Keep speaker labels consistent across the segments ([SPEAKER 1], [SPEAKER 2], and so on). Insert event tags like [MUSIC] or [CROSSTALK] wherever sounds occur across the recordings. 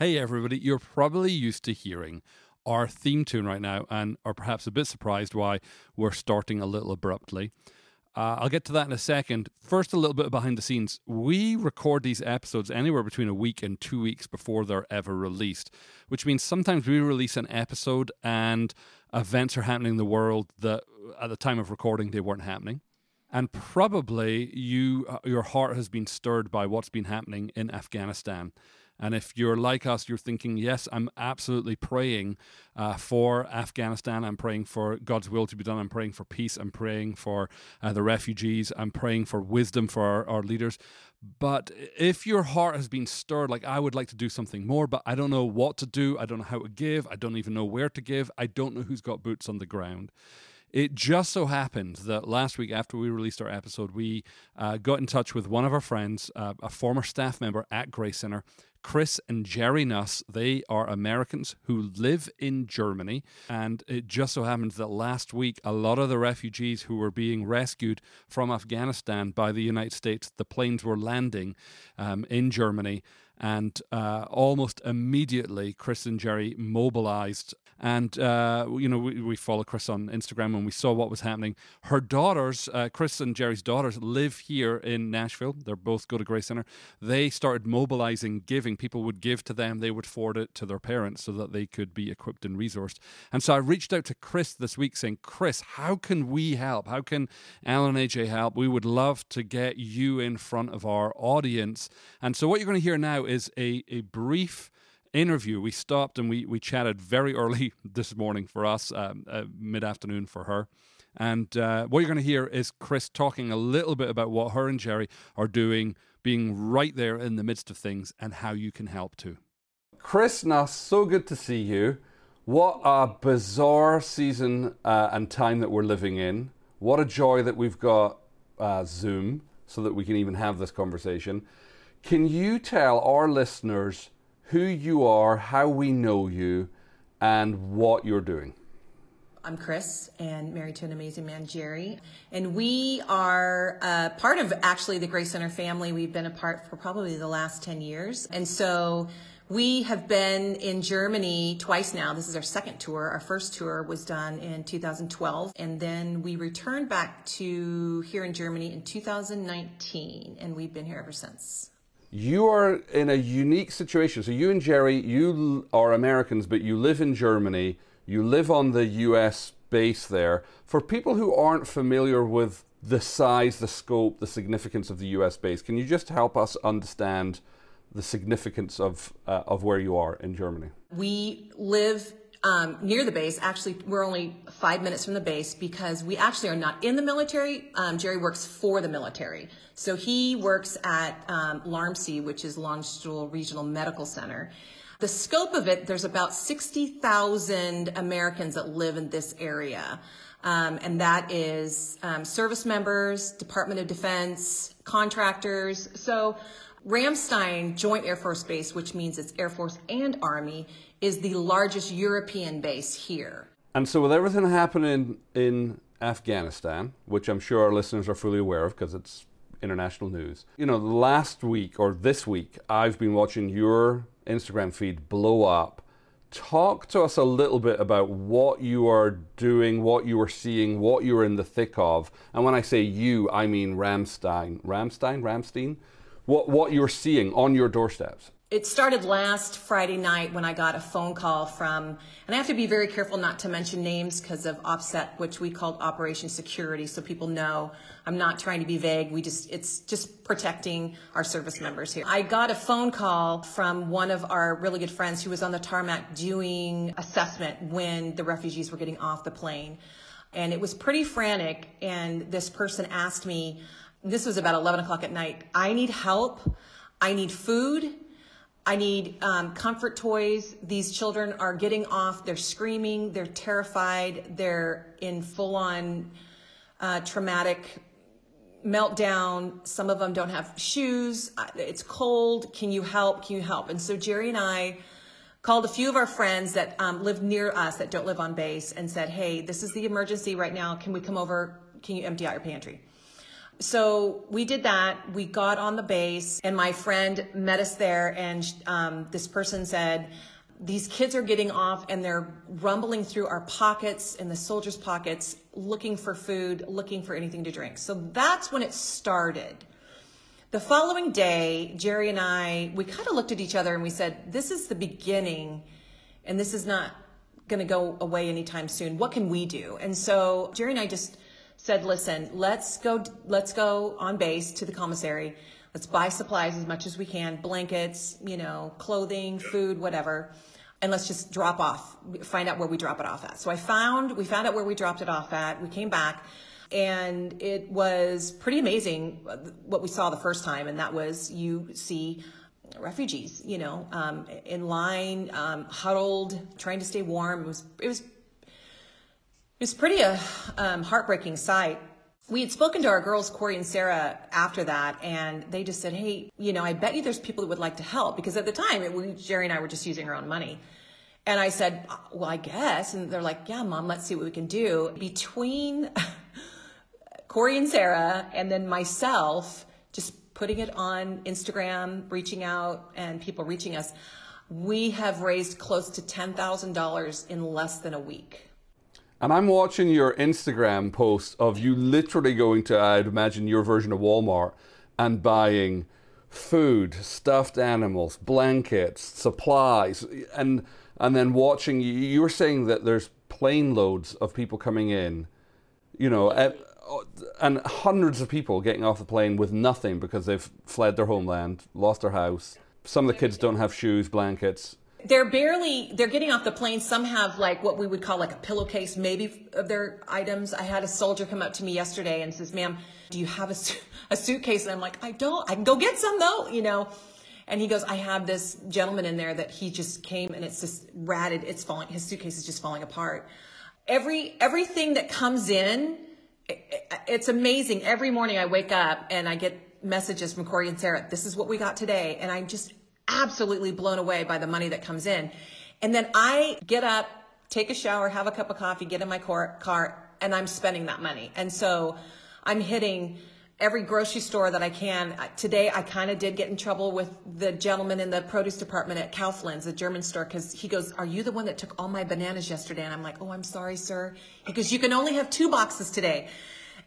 [SPEAKER 1] Hey, everybody, you're probably used to hearing our theme tune right now and are perhaps a bit surprised why we're starting a little abruptly. Uh, I'll get to that in a second. First, a little bit behind the scenes. We record these episodes anywhere between a week and two weeks before they're ever released, which means sometimes we release an episode and events are happening in the world that at the time of recording they weren't happening. And probably you, uh, your heart has been stirred by what's been happening in Afghanistan. And if you're like us, you're thinking, yes, I'm absolutely praying uh, for Afghanistan. I'm praying for God's will to be done. I'm praying for peace. I'm praying for uh, the refugees. I'm praying for wisdom for our, our leaders. But if your heart has been stirred, like I would like to do something more, but I don't know what to do, I don't know how to give, I don't even know where to give, I don't know who's got boots on the ground. It just so happened that last week, after we released our episode, we uh, got in touch with one of our friends, uh, a former staff member at Grace Center, Chris and Jerry Nuss, they are Americans who live in Germany. And it just so happens that last week, a lot of the refugees who were being rescued from Afghanistan by the United States, the planes were landing um, in Germany. And uh, almost immediately, Chris and Jerry mobilized and, uh, you know, we, we follow Chris on Instagram and we saw what was happening. Her daughters, uh, Chris and Jerry's daughters, live here in Nashville. They're both go to Grace Center. They started mobilizing giving. People would give to them, they would forward it to their parents so that they could be equipped and resourced. And so I reached out to Chris this week saying, Chris, how can we help? How can Alan AJ help? We would love to get you in front of our audience. And so what you're going to hear now is a, a brief interview, we stopped and we, we chatted very early [LAUGHS] this morning for us, um, uh, mid afternoon for her. And uh, what you're going to hear is Chris talking a little bit about what her and Jerry are doing, being right there in the midst of things, and how you can help too. Chris Nuss, so good to see you. What a bizarre season uh, and time that we're living in. What a joy that we've got uh, Zoom so that we can even have this conversation. Can you tell our listeners? who you are, how we know you, and what you're doing.
[SPEAKER 2] I'm Chris and married to an amazing man, Jerry. And we are uh, part of actually the Grace Center family. We've been apart for probably the last 10 years. And so we have been in Germany twice now. This is our second tour. Our first tour was done in 2012. And then we returned back to here in Germany in 2019. And we've been here ever since
[SPEAKER 1] you are in a unique situation. So you and Jerry, you are Americans, but you live in Germany. You live on the US base there. For people who aren't familiar with the size, the scope, the significance of the US base, can you just help us understand the significance of uh, of where you are in Germany?
[SPEAKER 2] We live um, near the base. Actually, we're only five minutes from the base because we actually are not in the military. Um, Jerry works for the military. So he works at um, LARMC, which is Landstuhl Regional Medical Center. The scope of it, there's about 60,000 Americans that live in this area. Um, and that is um, service members, Department of Defense, contractors. So Ramstein Joint Air Force Base, which means it's Air Force and Army, is the largest European base here.
[SPEAKER 1] And so, with everything happening in Afghanistan, which I'm sure our listeners are fully aware of because it's international news, you know, last week or this week, I've been watching your Instagram feed blow up. Talk to us a little bit about what you are doing, what you are seeing, what you're in the thick of. And when I say you, I mean Ramstein. Ramstein? Ramstein? What, what you're seeing on your doorsteps
[SPEAKER 2] it started last Friday night when I got a phone call from, and I have to be very careful not to mention names because of OPSEC, which we called Operation Security, so people know I'm not trying to be vague. We just, it's just protecting our service members here. I got a phone call from one of our really good friends who was on the tarmac doing assessment when the refugees were getting off the plane. And it was pretty frantic. And this person asked me, this was about 11 o'clock at night, I need help. I need food. I need um, comfort toys. These children are getting off. They're screaming. They're terrified. They're in full on uh, traumatic meltdown. Some of them don't have shoes. It's cold. Can you help? Can you help? And so Jerry and I called a few of our friends that um, live near us that don't live on base and said, hey, this is the emergency right now. Can we come over? Can you empty out your pantry? So we did that. We got on the base, and my friend met us there, and um, this person said, these kids are getting off and they're rumbling through our pockets and the soldiers' pockets looking for food, looking for anything to drink. So that's when it started. The following day, Jerry and I, we kind of looked at each other and we said, This is the beginning, and this is not going to go away anytime soon. What can we do? And so Jerry and I just said, Listen, let's go, let's go on base to the commissary. Let's buy supplies as much as we can blankets, you know, clothing, food, whatever and let's just drop off, find out where we drop it off at. So I found, we found out where we dropped it off at. We came back and it was pretty amazing what we saw the first time. And that was you see refugees, you know, um, in line, um, huddled, trying to stay warm. It was, it was, it was pretty a uh, um, heartbreaking sight we had spoken to our girls, Corey and Sarah, after that, and they just said, Hey, you know, I bet you there's people that would like to help because at the time, it, we, Jerry and I were just using our own money. And I said, Well, I guess. And they're like, Yeah, mom, let's see what we can do. Between [LAUGHS] Corey and Sarah and then myself, just putting it on Instagram, reaching out, and people reaching us, we have raised close to $10,000 in less than a week.
[SPEAKER 1] And I'm watching your Instagram post of you literally going to, I'd imagine, your version of Walmart and buying food, stuffed animals, blankets, supplies, and and then watching you. Were saying that there's plane loads of people coming in, you know, and, and hundreds of people getting off the plane with nothing because they've fled their homeland, lost their house. Some of the kids don't have shoes, blankets.
[SPEAKER 2] They're barely, they're getting off the plane. Some have like what we would call like a pillowcase, maybe of their items. I had a soldier come up to me yesterday and says, ma'am, do you have a, a suitcase? And I'm like, I don't, I can go get some though, you know. And he goes, I have this gentleman in there that he just came and it's just ratted. It's falling, his suitcase is just falling apart. Every, everything that comes in, it, it's amazing. Every morning I wake up and I get messages from Corey and Sarah. This is what we got today. And I'm just absolutely blown away by the money that comes in. And then I get up, take a shower, have a cup of coffee, get in my car, and I'm spending that money. And so I'm hitting every grocery store that I can. Today, I kind of did get in trouble with the gentleman in the produce department at Kaufland's, the German store, because he goes, Are you the one that took all my bananas yesterday? And I'm like, Oh, I'm sorry, sir. He goes, You can only have two boxes today.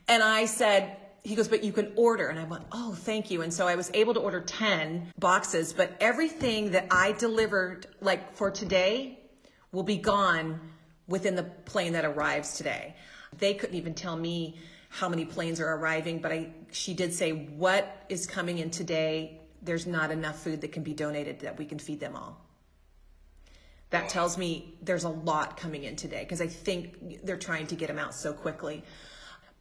[SPEAKER 2] And I said, he goes, but you can order. And I went, oh, thank you. And so I was able to order 10 boxes, but everything that I delivered, like for today, will be gone within the plane that arrives today. They couldn't even tell me how many planes are arriving, but I, she did say, what is coming in today? There's not enough food that can be donated that we can feed them all. That tells me there's a lot coming in today because I think they're trying to get them out so quickly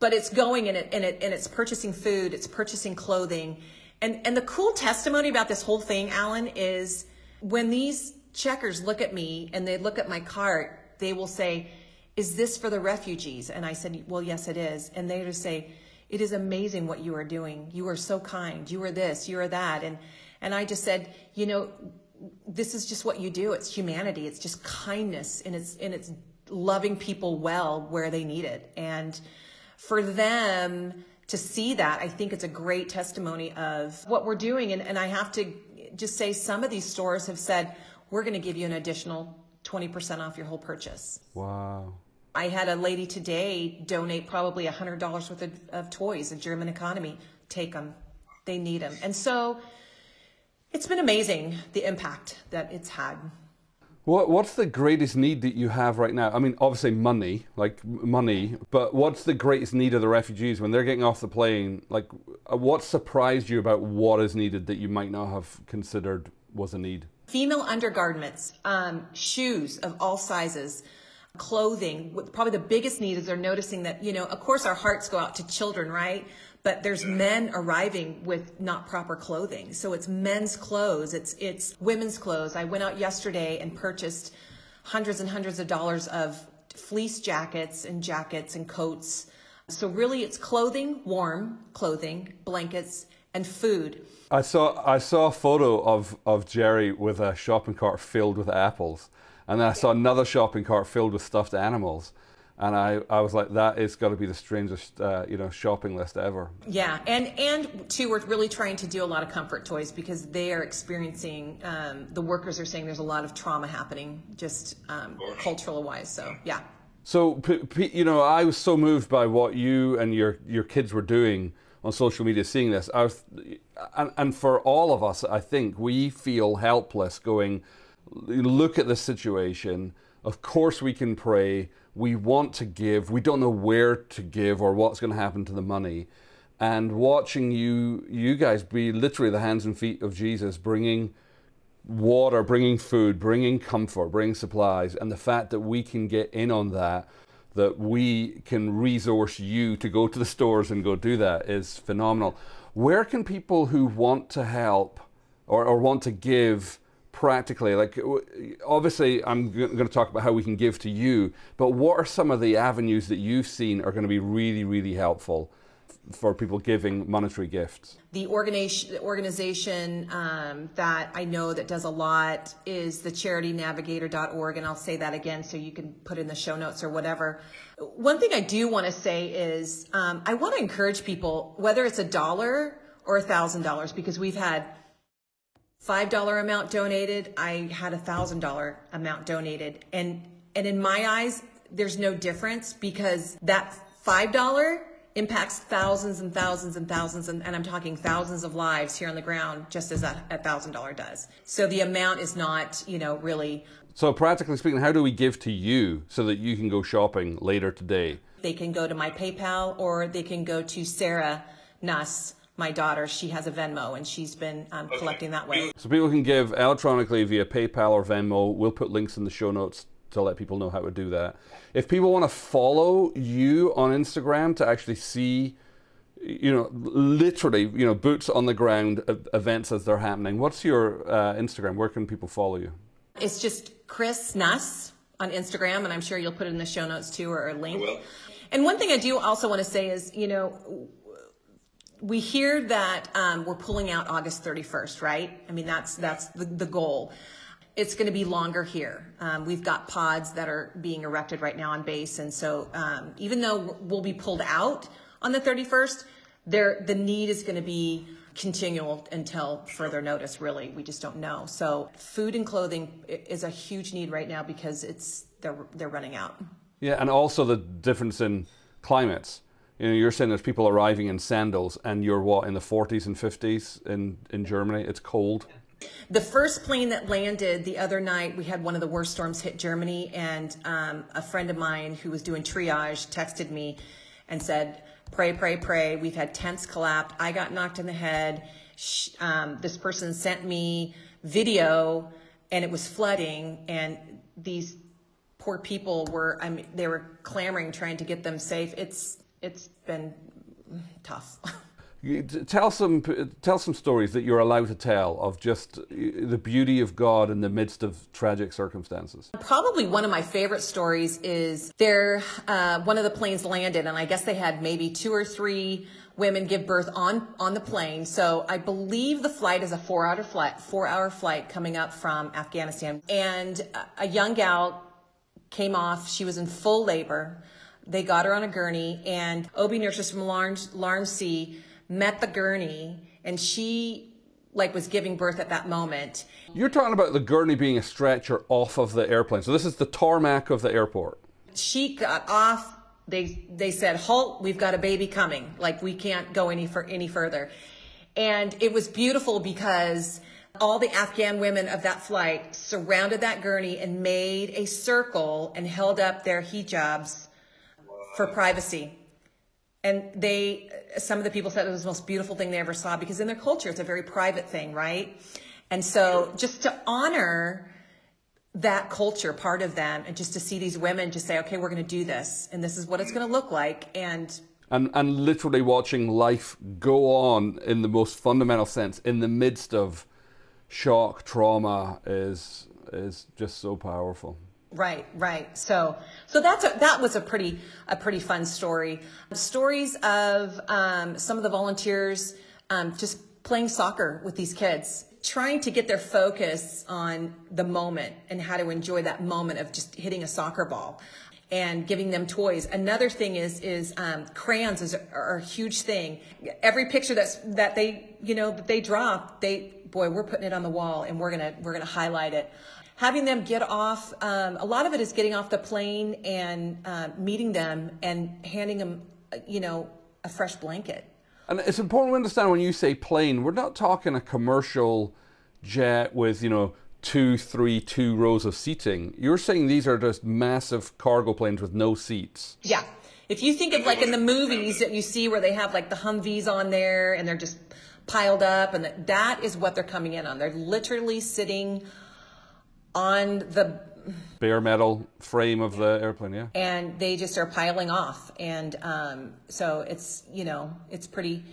[SPEAKER 2] but it's going and it and it and it's purchasing food, it's purchasing clothing. And and the cool testimony about this whole thing, Alan, is when these checkers look at me and they look at my cart, they will say, "Is this for the refugees?" And I said, "Well, yes, it is." And they just say, "It is amazing what you are doing. You are so kind. You are this. You are that." And and I just said, "You know, this is just what you do. It's humanity. It's just kindness, and it's and it's loving people well where they need it." And for them to see that, I think it's a great testimony of what we're doing. And, and I have to just say, some of these stores have said, we're going to give you an additional 20% off your whole purchase.
[SPEAKER 1] Wow.
[SPEAKER 2] I had a lady today donate probably $100 worth of, of toys, a German economy. Take them. They need them. And so it's been amazing the impact that it's had.
[SPEAKER 1] What, what's the greatest need that you have right now? I mean, obviously money, like money, but what's the greatest need of the refugees when they're getting off the plane? Like, uh, what surprised you about what is needed that you might not have considered was a need?
[SPEAKER 2] Female undergarments, um, shoes of all sizes, clothing. Probably the biggest need is they're noticing that, you know, of course our hearts go out to children, right? But there's men arriving with not proper clothing. So it's men's clothes, it's it's women's clothes. I went out yesterday and purchased hundreds and hundreds of dollars of fleece jackets and jackets and coats. So really it's clothing, warm clothing, blankets and food.
[SPEAKER 1] I saw I saw a photo of of Jerry with a shopping cart filled with apples and then I saw another shopping cart filled with stuffed animals and I, I was like, that is got to be the strangest, uh, you know, shopping list ever.
[SPEAKER 2] Yeah, and and two, we're really trying to do a lot of comfort toys because they are experiencing. Um, the workers are saying there's a lot of trauma happening, just um, cultural wise. So yeah.
[SPEAKER 1] So you know, I was so moved by what you and your your kids were doing on social media, seeing this. I was, and, and for all of us, I think we feel helpless. Going, look at this situation. Of course, we can pray we want to give, we don't know where to give or what's going to happen to the money. And watching you, you guys be literally the hands and feet of Jesus, bringing water, bringing food, bringing comfort, bringing supplies, and the fact that we can get in on that, that we can resource you to go to the stores and go do that is phenomenal. Where can people who want to help or, or want to give practically? Like, obviously, I'm going to talk about how we can give to you, but what are some of the avenues that you've seen are going to be really, really helpful for people giving monetary gifts?
[SPEAKER 2] The organization, organization um, that I know that does a lot is the charitynavigator.org, and I'll say that again so you can put in the show notes or whatever. One thing I do want to say is um, I want to encourage people, whether it's a dollar or a thousand dollars, because we've had $5 amount donated. I had a $1,000 amount donated. And, and in my eyes, there's no difference because that $5 impacts thousands and thousands and thousands, and, and, I'm talking thousands of lives here on the ground, just as that thousand dollar does. So the amount is not, you know, really.
[SPEAKER 1] So practically speaking, how do we give to you so that you can go shopping later today?
[SPEAKER 2] They can go to my PayPal or they can go to Sarah Nuss my daughter, she has a Venmo and she's been um, collecting that way.
[SPEAKER 1] So people can give electronically via PayPal or Venmo. We'll put links in the show notes to let people know how to do that. If people want to follow you on Instagram to actually see, you know, literally, you know, boots on the ground events as they're happening, what's your uh, Instagram? Where can people follow you?
[SPEAKER 2] It's just Chris Nuss on Instagram, and I'm sure you'll put it in the show notes too or a link. And one thing I do also want to say is, you know, we hear that um, we're pulling out August 31st, right? I mean, that's that's the, the goal. It's going to be longer here. Um, we've got pods that are being erected right now on base, and so um, even though we'll be pulled out on the 31st, there the need is going to be continual until further notice. Really, we just don't know. So, food and clothing is a huge need right now because it's they're they're running out.
[SPEAKER 1] Yeah, and also the difference in climates you know, you're saying there's people arriving in sandals, and you're what in the 40s and 50s in in Germany. It's cold.
[SPEAKER 2] The first plane that landed the other night, we had one of the worst storms hit Germany, and um, a friend of mine who was doing triage texted me and said, "Pray, pray, pray." We've had tents collapse. I got knocked in the head. Um, this person sent me video, and it was flooding, and these poor people were. I mean, they were clamoring, trying to get them safe. It's it's been tough.
[SPEAKER 1] tell some tell some stories that you're allowed to tell of just the beauty of God in the midst of tragic circumstances.
[SPEAKER 2] Probably one of my favorite stories is there. Uh, one of the planes landed, and I guess they had maybe two or three women give birth on on the plane. So I believe the flight is a four hour flight, four hour flight coming up from Afghanistan, and a young gal came off. She was in full labor. They got her on a gurney, and OB nurses from Larmsey met the gurney, and she like was giving birth at that moment.
[SPEAKER 1] You're talking about the gurney being a stretcher off of the airplane. So this is the tarmac of the airport.
[SPEAKER 2] She got off. They they said, "Halt! We've got a baby coming. Like we can't go any for any further." And it was beautiful because all the Afghan women of that flight surrounded that gurney and made a circle and held up their hijabs for privacy. And they, some of the people said it was the most beautiful thing they ever saw because in their culture, it's a very private thing, right? And so just to honor that culture, part of them, and just to see these women just say, okay, we're going to do this, and this is what it's going to look like. And
[SPEAKER 1] and, and literally watching life go on in the most fundamental sense in the midst of shock, trauma is is just so powerful.
[SPEAKER 2] Right, right. So, so that's a, that was a pretty a pretty fun story. Stories of um, some of the volunteers um, just playing soccer with these kids, trying to get their focus on the moment and how to enjoy that moment of just hitting a soccer ball. and giving them toys. Another thing is is um, crayons is are a huge thing. Every picture that's that they you know that they draw, they boy, we're putting it on the wall and we're gonna we're gonna highlight it. Having them get off, um, a lot of it is getting off the plane and uh, meeting them and handing them, you know, a fresh blanket.
[SPEAKER 1] And it's important to understand when you say plane, we're not talking a commercial jet with you know two, three, two rows of seating. You're saying these are just massive cargo planes with no seats.
[SPEAKER 2] Yeah. If you think of like in the movies that you see where they have like the Humvees on there and they're just piled up and that, that is what they're coming in on. They're literally sitting on the
[SPEAKER 1] bare metal frame of the airplane, yeah.
[SPEAKER 2] And they just are piling off. And um, so it's, you know, it's pretty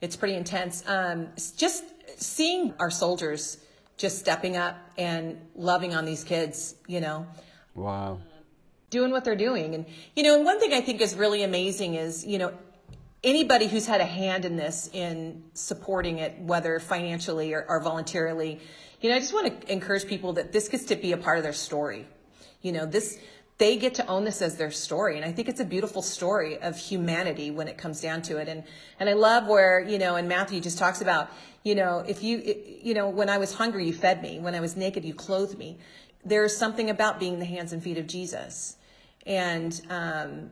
[SPEAKER 2] it's pretty intense. Um, just seeing our soldiers just stepping up and loving on these kids, you know.
[SPEAKER 1] Wow.
[SPEAKER 2] Doing what they're doing. And, you know, and one thing I think is really amazing is, you know, anybody who's had a hand in this, in supporting it, whether financially or, or voluntarily, you know, I just want to encourage people that this gets to be a part of their story. You know, this, they get to own this as their story. And I think it's a beautiful story of humanity when it comes down to it. And, and I love where, you know, and Matthew just talks about, you know, if you, you know, when I was hungry, you fed me. When I was naked, you clothed me. There's something about being the hands and feet of Jesus. And, um,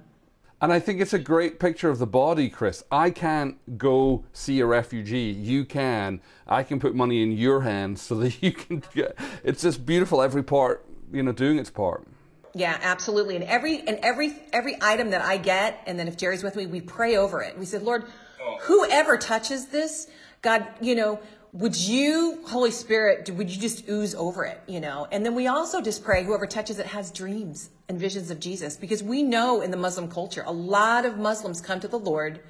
[SPEAKER 1] and I think it's a great picture of the body, Chris. I can't go see a refugee. You can. I can put money in your hands so [LAUGHS] that you can get. It's just beautiful. Every part, you know, doing its part.
[SPEAKER 2] Yeah, absolutely. And every and every every item that I get, and then if Jerry's with me, we pray over it. We said, Lord, oh. whoever touches this, God, you know, would you, Holy Spirit, would you just ooze over it, you know? And then we also just pray whoever touches it has dreams and visions of Jesus, because we know in the Muslim culture, a lot of Muslims come to the Lord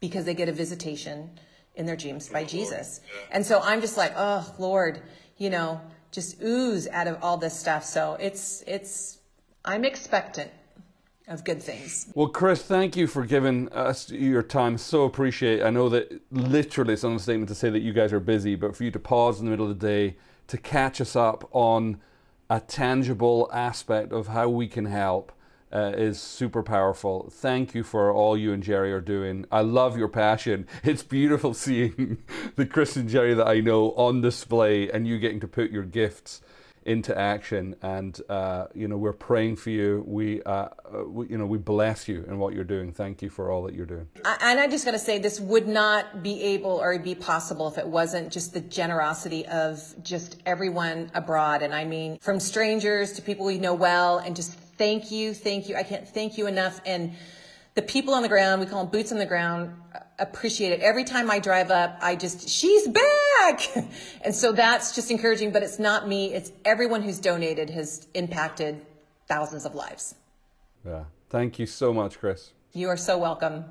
[SPEAKER 2] because they get a visitation in their dreams by Jesus. And so I'm just like, oh Lord, you know, just ooze out of all this stuff. So it's it's I'm expectant of good things.
[SPEAKER 1] Well, Chris, thank you for giving us your time. So appreciate. It. I know that literally it's an understatement to say that you guys are busy, but for you to pause in the middle of the day to catch us up on a tangible aspect of how we can help uh, is super powerful. Thank you for all you and Jerry are doing. I love your passion. [LAUGHS] It's beautiful [LAUGHS] seeing the Chris and Jerry that I know on display and you getting to put your gifts into action. And uh, you know, we're praying for you. We, uh, uh, we, you know, we bless you in what you're doing. Thank you for all that you're doing.
[SPEAKER 2] And I just got to say, this would not be able or be possible if it wasn't just the generosity of just everyone abroad. And I mean, from strangers to people we know well, and just thank you, thank you. I can't thank you enough. And the people on the ground, we call them boots on the ground, appreciate it. Every time I drive up, I just, she's back. [LAUGHS] and so that's just encouraging, but it's not me. It's everyone who's donated has impacted thousands of lives.
[SPEAKER 1] Yeah. Thank you so much, Chris.
[SPEAKER 2] You are so welcome.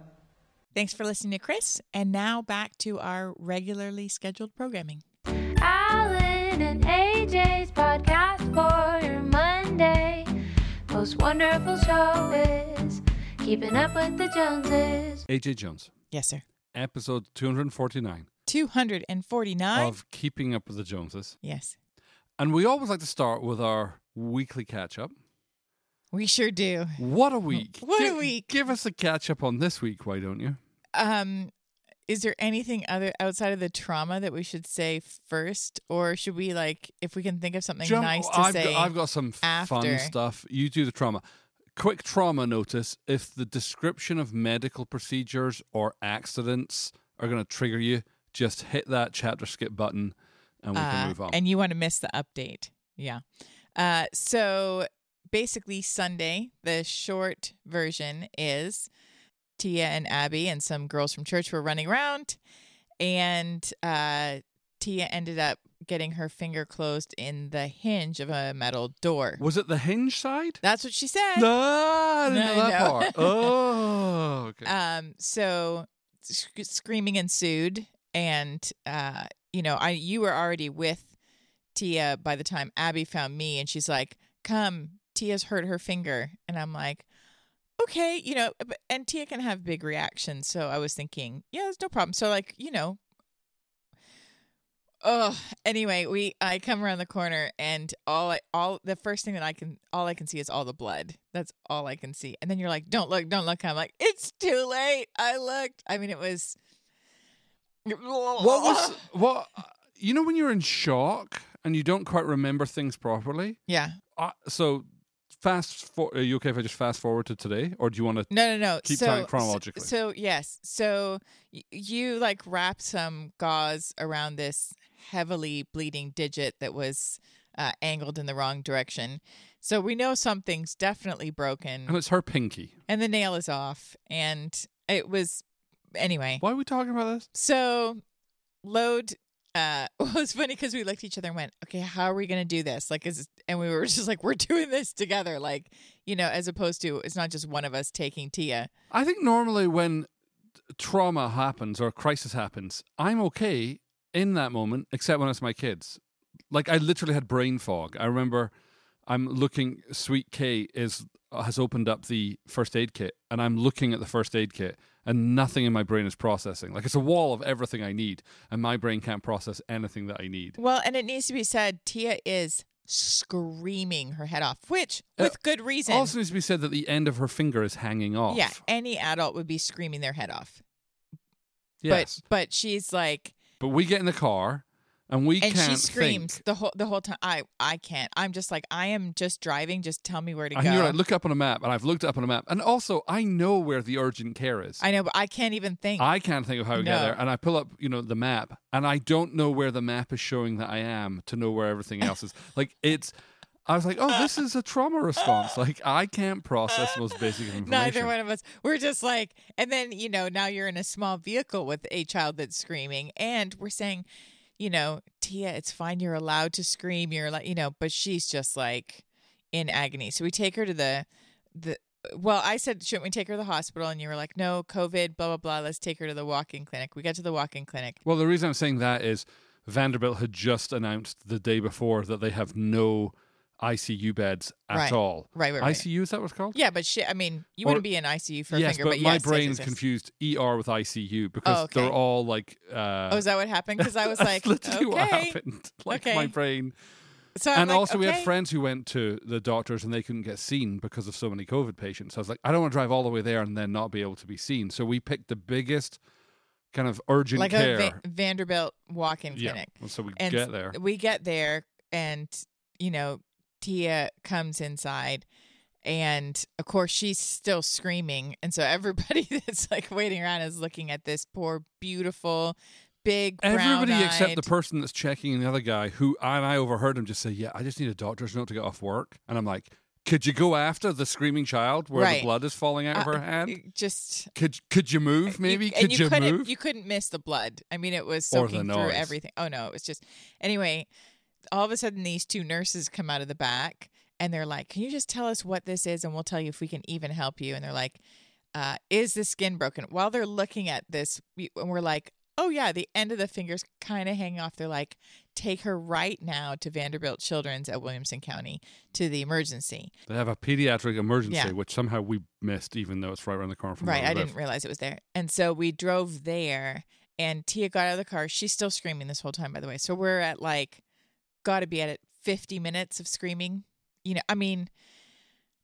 [SPEAKER 3] Thanks for listening to Chris. And now back to our regularly scheduled programming.
[SPEAKER 4] Alan and AJ's podcast for your Monday. Most wonderful show is Keeping Up with the Joneses.
[SPEAKER 1] AJ Jones.
[SPEAKER 3] Yes, sir.
[SPEAKER 1] Episode 249
[SPEAKER 3] 249
[SPEAKER 1] of Keeping Up with the Joneses.
[SPEAKER 3] Yes.
[SPEAKER 1] And we always like to start with our weekly catch up.
[SPEAKER 3] We sure do.
[SPEAKER 1] What a week. [LAUGHS]
[SPEAKER 3] What a
[SPEAKER 1] Gi-
[SPEAKER 3] week.
[SPEAKER 1] Give us a catch up on this week, why don't you?
[SPEAKER 3] Um is there anything other outside of the trauma that we should say first or should we like if we can think of something
[SPEAKER 1] Jump-
[SPEAKER 3] nice to
[SPEAKER 1] I've
[SPEAKER 3] say
[SPEAKER 1] Got, I've got some fun
[SPEAKER 3] after.
[SPEAKER 1] stuff. You do the trauma. Quick trauma notice if the description of medical procedures or accidents are going to trigger you, just hit that chapter skip button and we can
[SPEAKER 3] Uh,
[SPEAKER 1] move on.
[SPEAKER 3] And you want to miss the update. Yeah. Uh, so basically, Sunday, the short version is Tia and Abby and some girls from church were running around, and uh, Tia ended up getting her finger closed in the hinge of a metal door.
[SPEAKER 1] Was it the hinge side?
[SPEAKER 3] That's what she said.
[SPEAKER 1] No, I didn't
[SPEAKER 3] No,
[SPEAKER 1] know that
[SPEAKER 3] no.
[SPEAKER 1] part. [LAUGHS] Oh, okay.
[SPEAKER 3] Um, so sc- screaming ensued, and uh, you know, I you were already with Tia by the time Abby found me, and she's like, "Come, Tia's hurt her finger," and I'm like, "Okay, you know," and Tia can have big reactions, so I was thinking, yeah, there's no problem. So like, you know. Oh, anyway, we I come around the corner and all I, all the first thing that I can all I can see is all the blood. That's all I can see. And then you're like, "Don't look, don't look." I'm like, "It's too late." I looked. I mean, it was
[SPEAKER 1] What was [LAUGHS] what? You know when you're in shock and you don't quite remember things properly.
[SPEAKER 3] Yeah.
[SPEAKER 1] Uh, so fast. For, are you okay if I just fast forward to today, or do you want to?
[SPEAKER 3] No, no, no.
[SPEAKER 1] Keep
[SPEAKER 3] so,
[SPEAKER 1] time chronologically.
[SPEAKER 3] So, so yes. So y- you like wrapped some gauze around this heavily bleeding digit that was uh, angled in the wrong direction. So we know something's definitely broken,
[SPEAKER 1] And it's her pinky.
[SPEAKER 3] and the nail is off, and it was anyway.
[SPEAKER 1] Why are we talking about this?
[SPEAKER 3] So load. Uh, [LAUGHS] it was funny because we looked at each other and went, "Okay, how are we to do this?" Like, is and we were [LAUGHS] just like, "We're doing this together." Like, you know, as opposed to it's not just one of us taking Tia.
[SPEAKER 1] I think normally when trauma happens or a crisis happens, I'm okay in that moment, except when it's my kids. Like I literally had brain fog. I remember I'm looking. Sweet K is has opened up the first aid kit, and I'm looking at the first aid kit, and nothing in my brain is processing. Like it's a wall of everything I need, and my brain can't process anything that I need.
[SPEAKER 3] Well, and it needs to be said, Tia is screaming her head off, which
[SPEAKER 1] Uh,
[SPEAKER 3] with good reason.
[SPEAKER 1] Also needs to be said that the end of her finger is hanging off.
[SPEAKER 3] yeah, any adult would be screaming their head off.
[SPEAKER 1] Yes.
[SPEAKER 3] But but she's like
[SPEAKER 1] But we get in the car and we
[SPEAKER 3] and
[SPEAKER 1] can't
[SPEAKER 3] she screams
[SPEAKER 1] think.
[SPEAKER 3] the whole the whole time. I I can't. I'm just like I am just driving. Just tell me where to
[SPEAKER 1] And
[SPEAKER 3] go.
[SPEAKER 1] you're like, look up on a map, and I've looked up on a map, and also I know where the urgent care is.
[SPEAKER 3] I know, but I can't even think.
[SPEAKER 1] I can't think of how to get there, and I pull up, you know, the map, and I don't know where the map is showing that I am to know where everything [LAUGHS] else is. Like it's, I was like, oh, this is a trauma response. Like I can't process most basic [LAUGHS] information.
[SPEAKER 3] Neither one of us. We're just like, and then you know, now you're in a small vehicle with a child that's screaming, and we're saying, you know, Tia, it's fine. You're allowed to scream. You're like, you know, but she's just like in agony. So we take her to the the. Well, I said, shouldn't we take her to the hospital? And you were like, no, COVID, blah blah blah. Let's take her to the walk-in clinic. We got to the walk-in clinic.
[SPEAKER 1] Well, the reason I'm saying that is Vanderbilt had just announced the day before that they have no ICU beds at
[SPEAKER 3] Right.
[SPEAKER 1] all.
[SPEAKER 3] Right, right, right.
[SPEAKER 1] ICU is that what it's called?
[SPEAKER 3] Yeah, but. I mean, you
[SPEAKER 1] Or-
[SPEAKER 3] wouldn't be in ICU for a
[SPEAKER 1] yes,
[SPEAKER 3] finger,
[SPEAKER 1] but,
[SPEAKER 3] but,
[SPEAKER 1] my
[SPEAKER 3] yes, yes,
[SPEAKER 1] brain's
[SPEAKER 3] yes,
[SPEAKER 1] confused ER with ICU because
[SPEAKER 3] Oh, okay.
[SPEAKER 1] they're all like. Uh,
[SPEAKER 3] Oh, is that what happened? Because I was [LAUGHS]
[SPEAKER 1] that's
[SPEAKER 3] like,
[SPEAKER 1] literally
[SPEAKER 3] okay.
[SPEAKER 1] what happened. [LAUGHS] Like
[SPEAKER 3] Okay.
[SPEAKER 1] my brain.
[SPEAKER 3] So I'm
[SPEAKER 1] and
[SPEAKER 3] like,
[SPEAKER 1] also, we had friends who went to the doctors and they couldn't get seen because of so many COVID patients. I was like, I don't want to drive all the way there and then not be able to be seen. So we picked the biggest kind of urgent
[SPEAKER 3] like
[SPEAKER 1] care.
[SPEAKER 3] a Va- Vanderbilt walk-in
[SPEAKER 1] yeah.
[SPEAKER 3] clinic.
[SPEAKER 1] So we
[SPEAKER 3] And
[SPEAKER 1] get there.
[SPEAKER 3] We get there, and you know, Tia comes inside, and of course she's still screaming, and so everybody [LAUGHS] that's like waiting around is looking at this poor, beautiful, big.
[SPEAKER 1] Everybody except the person that's checking and the other guy, who and I overheard him just say, "Yeah, I just need a doctor's note to get off work," and I'm like, "Could you go after the screaming child where
[SPEAKER 3] Right.
[SPEAKER 1] the blood is falling out of
[SPEAKER 3] Uh,
[SPEAKER 1] her hand?
[SPEAKER 3] Just
[SPEAKER 1] Could could you move? Maybe
[SPEAKER 3] you,
[SPEAKER 1] could
[SPEAKER 3] and you,
[SPEAKER 1] you,
[SPEAKER 3] couldn't
[SPEAKER 1] move?
[SPEAKER 3] you couldn't miss the blood. I mean, it was soaking through everything. Oh no, it was just anyway. All of a sudden, these two nurses come out of the back and they're like, "Can you just tell us what this is, and we'll tell you if we can even help you?" And they're like, uh, "Is the skin broken?" While they're looking at this, we, and we're like, "Oh yeah, the end of the fingers kind of hanging off." They're like, "Take her right now to Vanderbilt Children's at Williamson County to the emergency."
[SPEAKER 1] They have a pediatric emergency,
[SPEAKER 3] Yeah.
[SPEAKER 1] which somehow we missed, even though it's right around the corner from
[SPEAKER 3] Right, I didn't realize it was there. And so we drove there, and Tia got out of the car. She's still screaming this whole time, by the way. So we're at like, got to be at it 50 minutes of screaming. You know, I mean,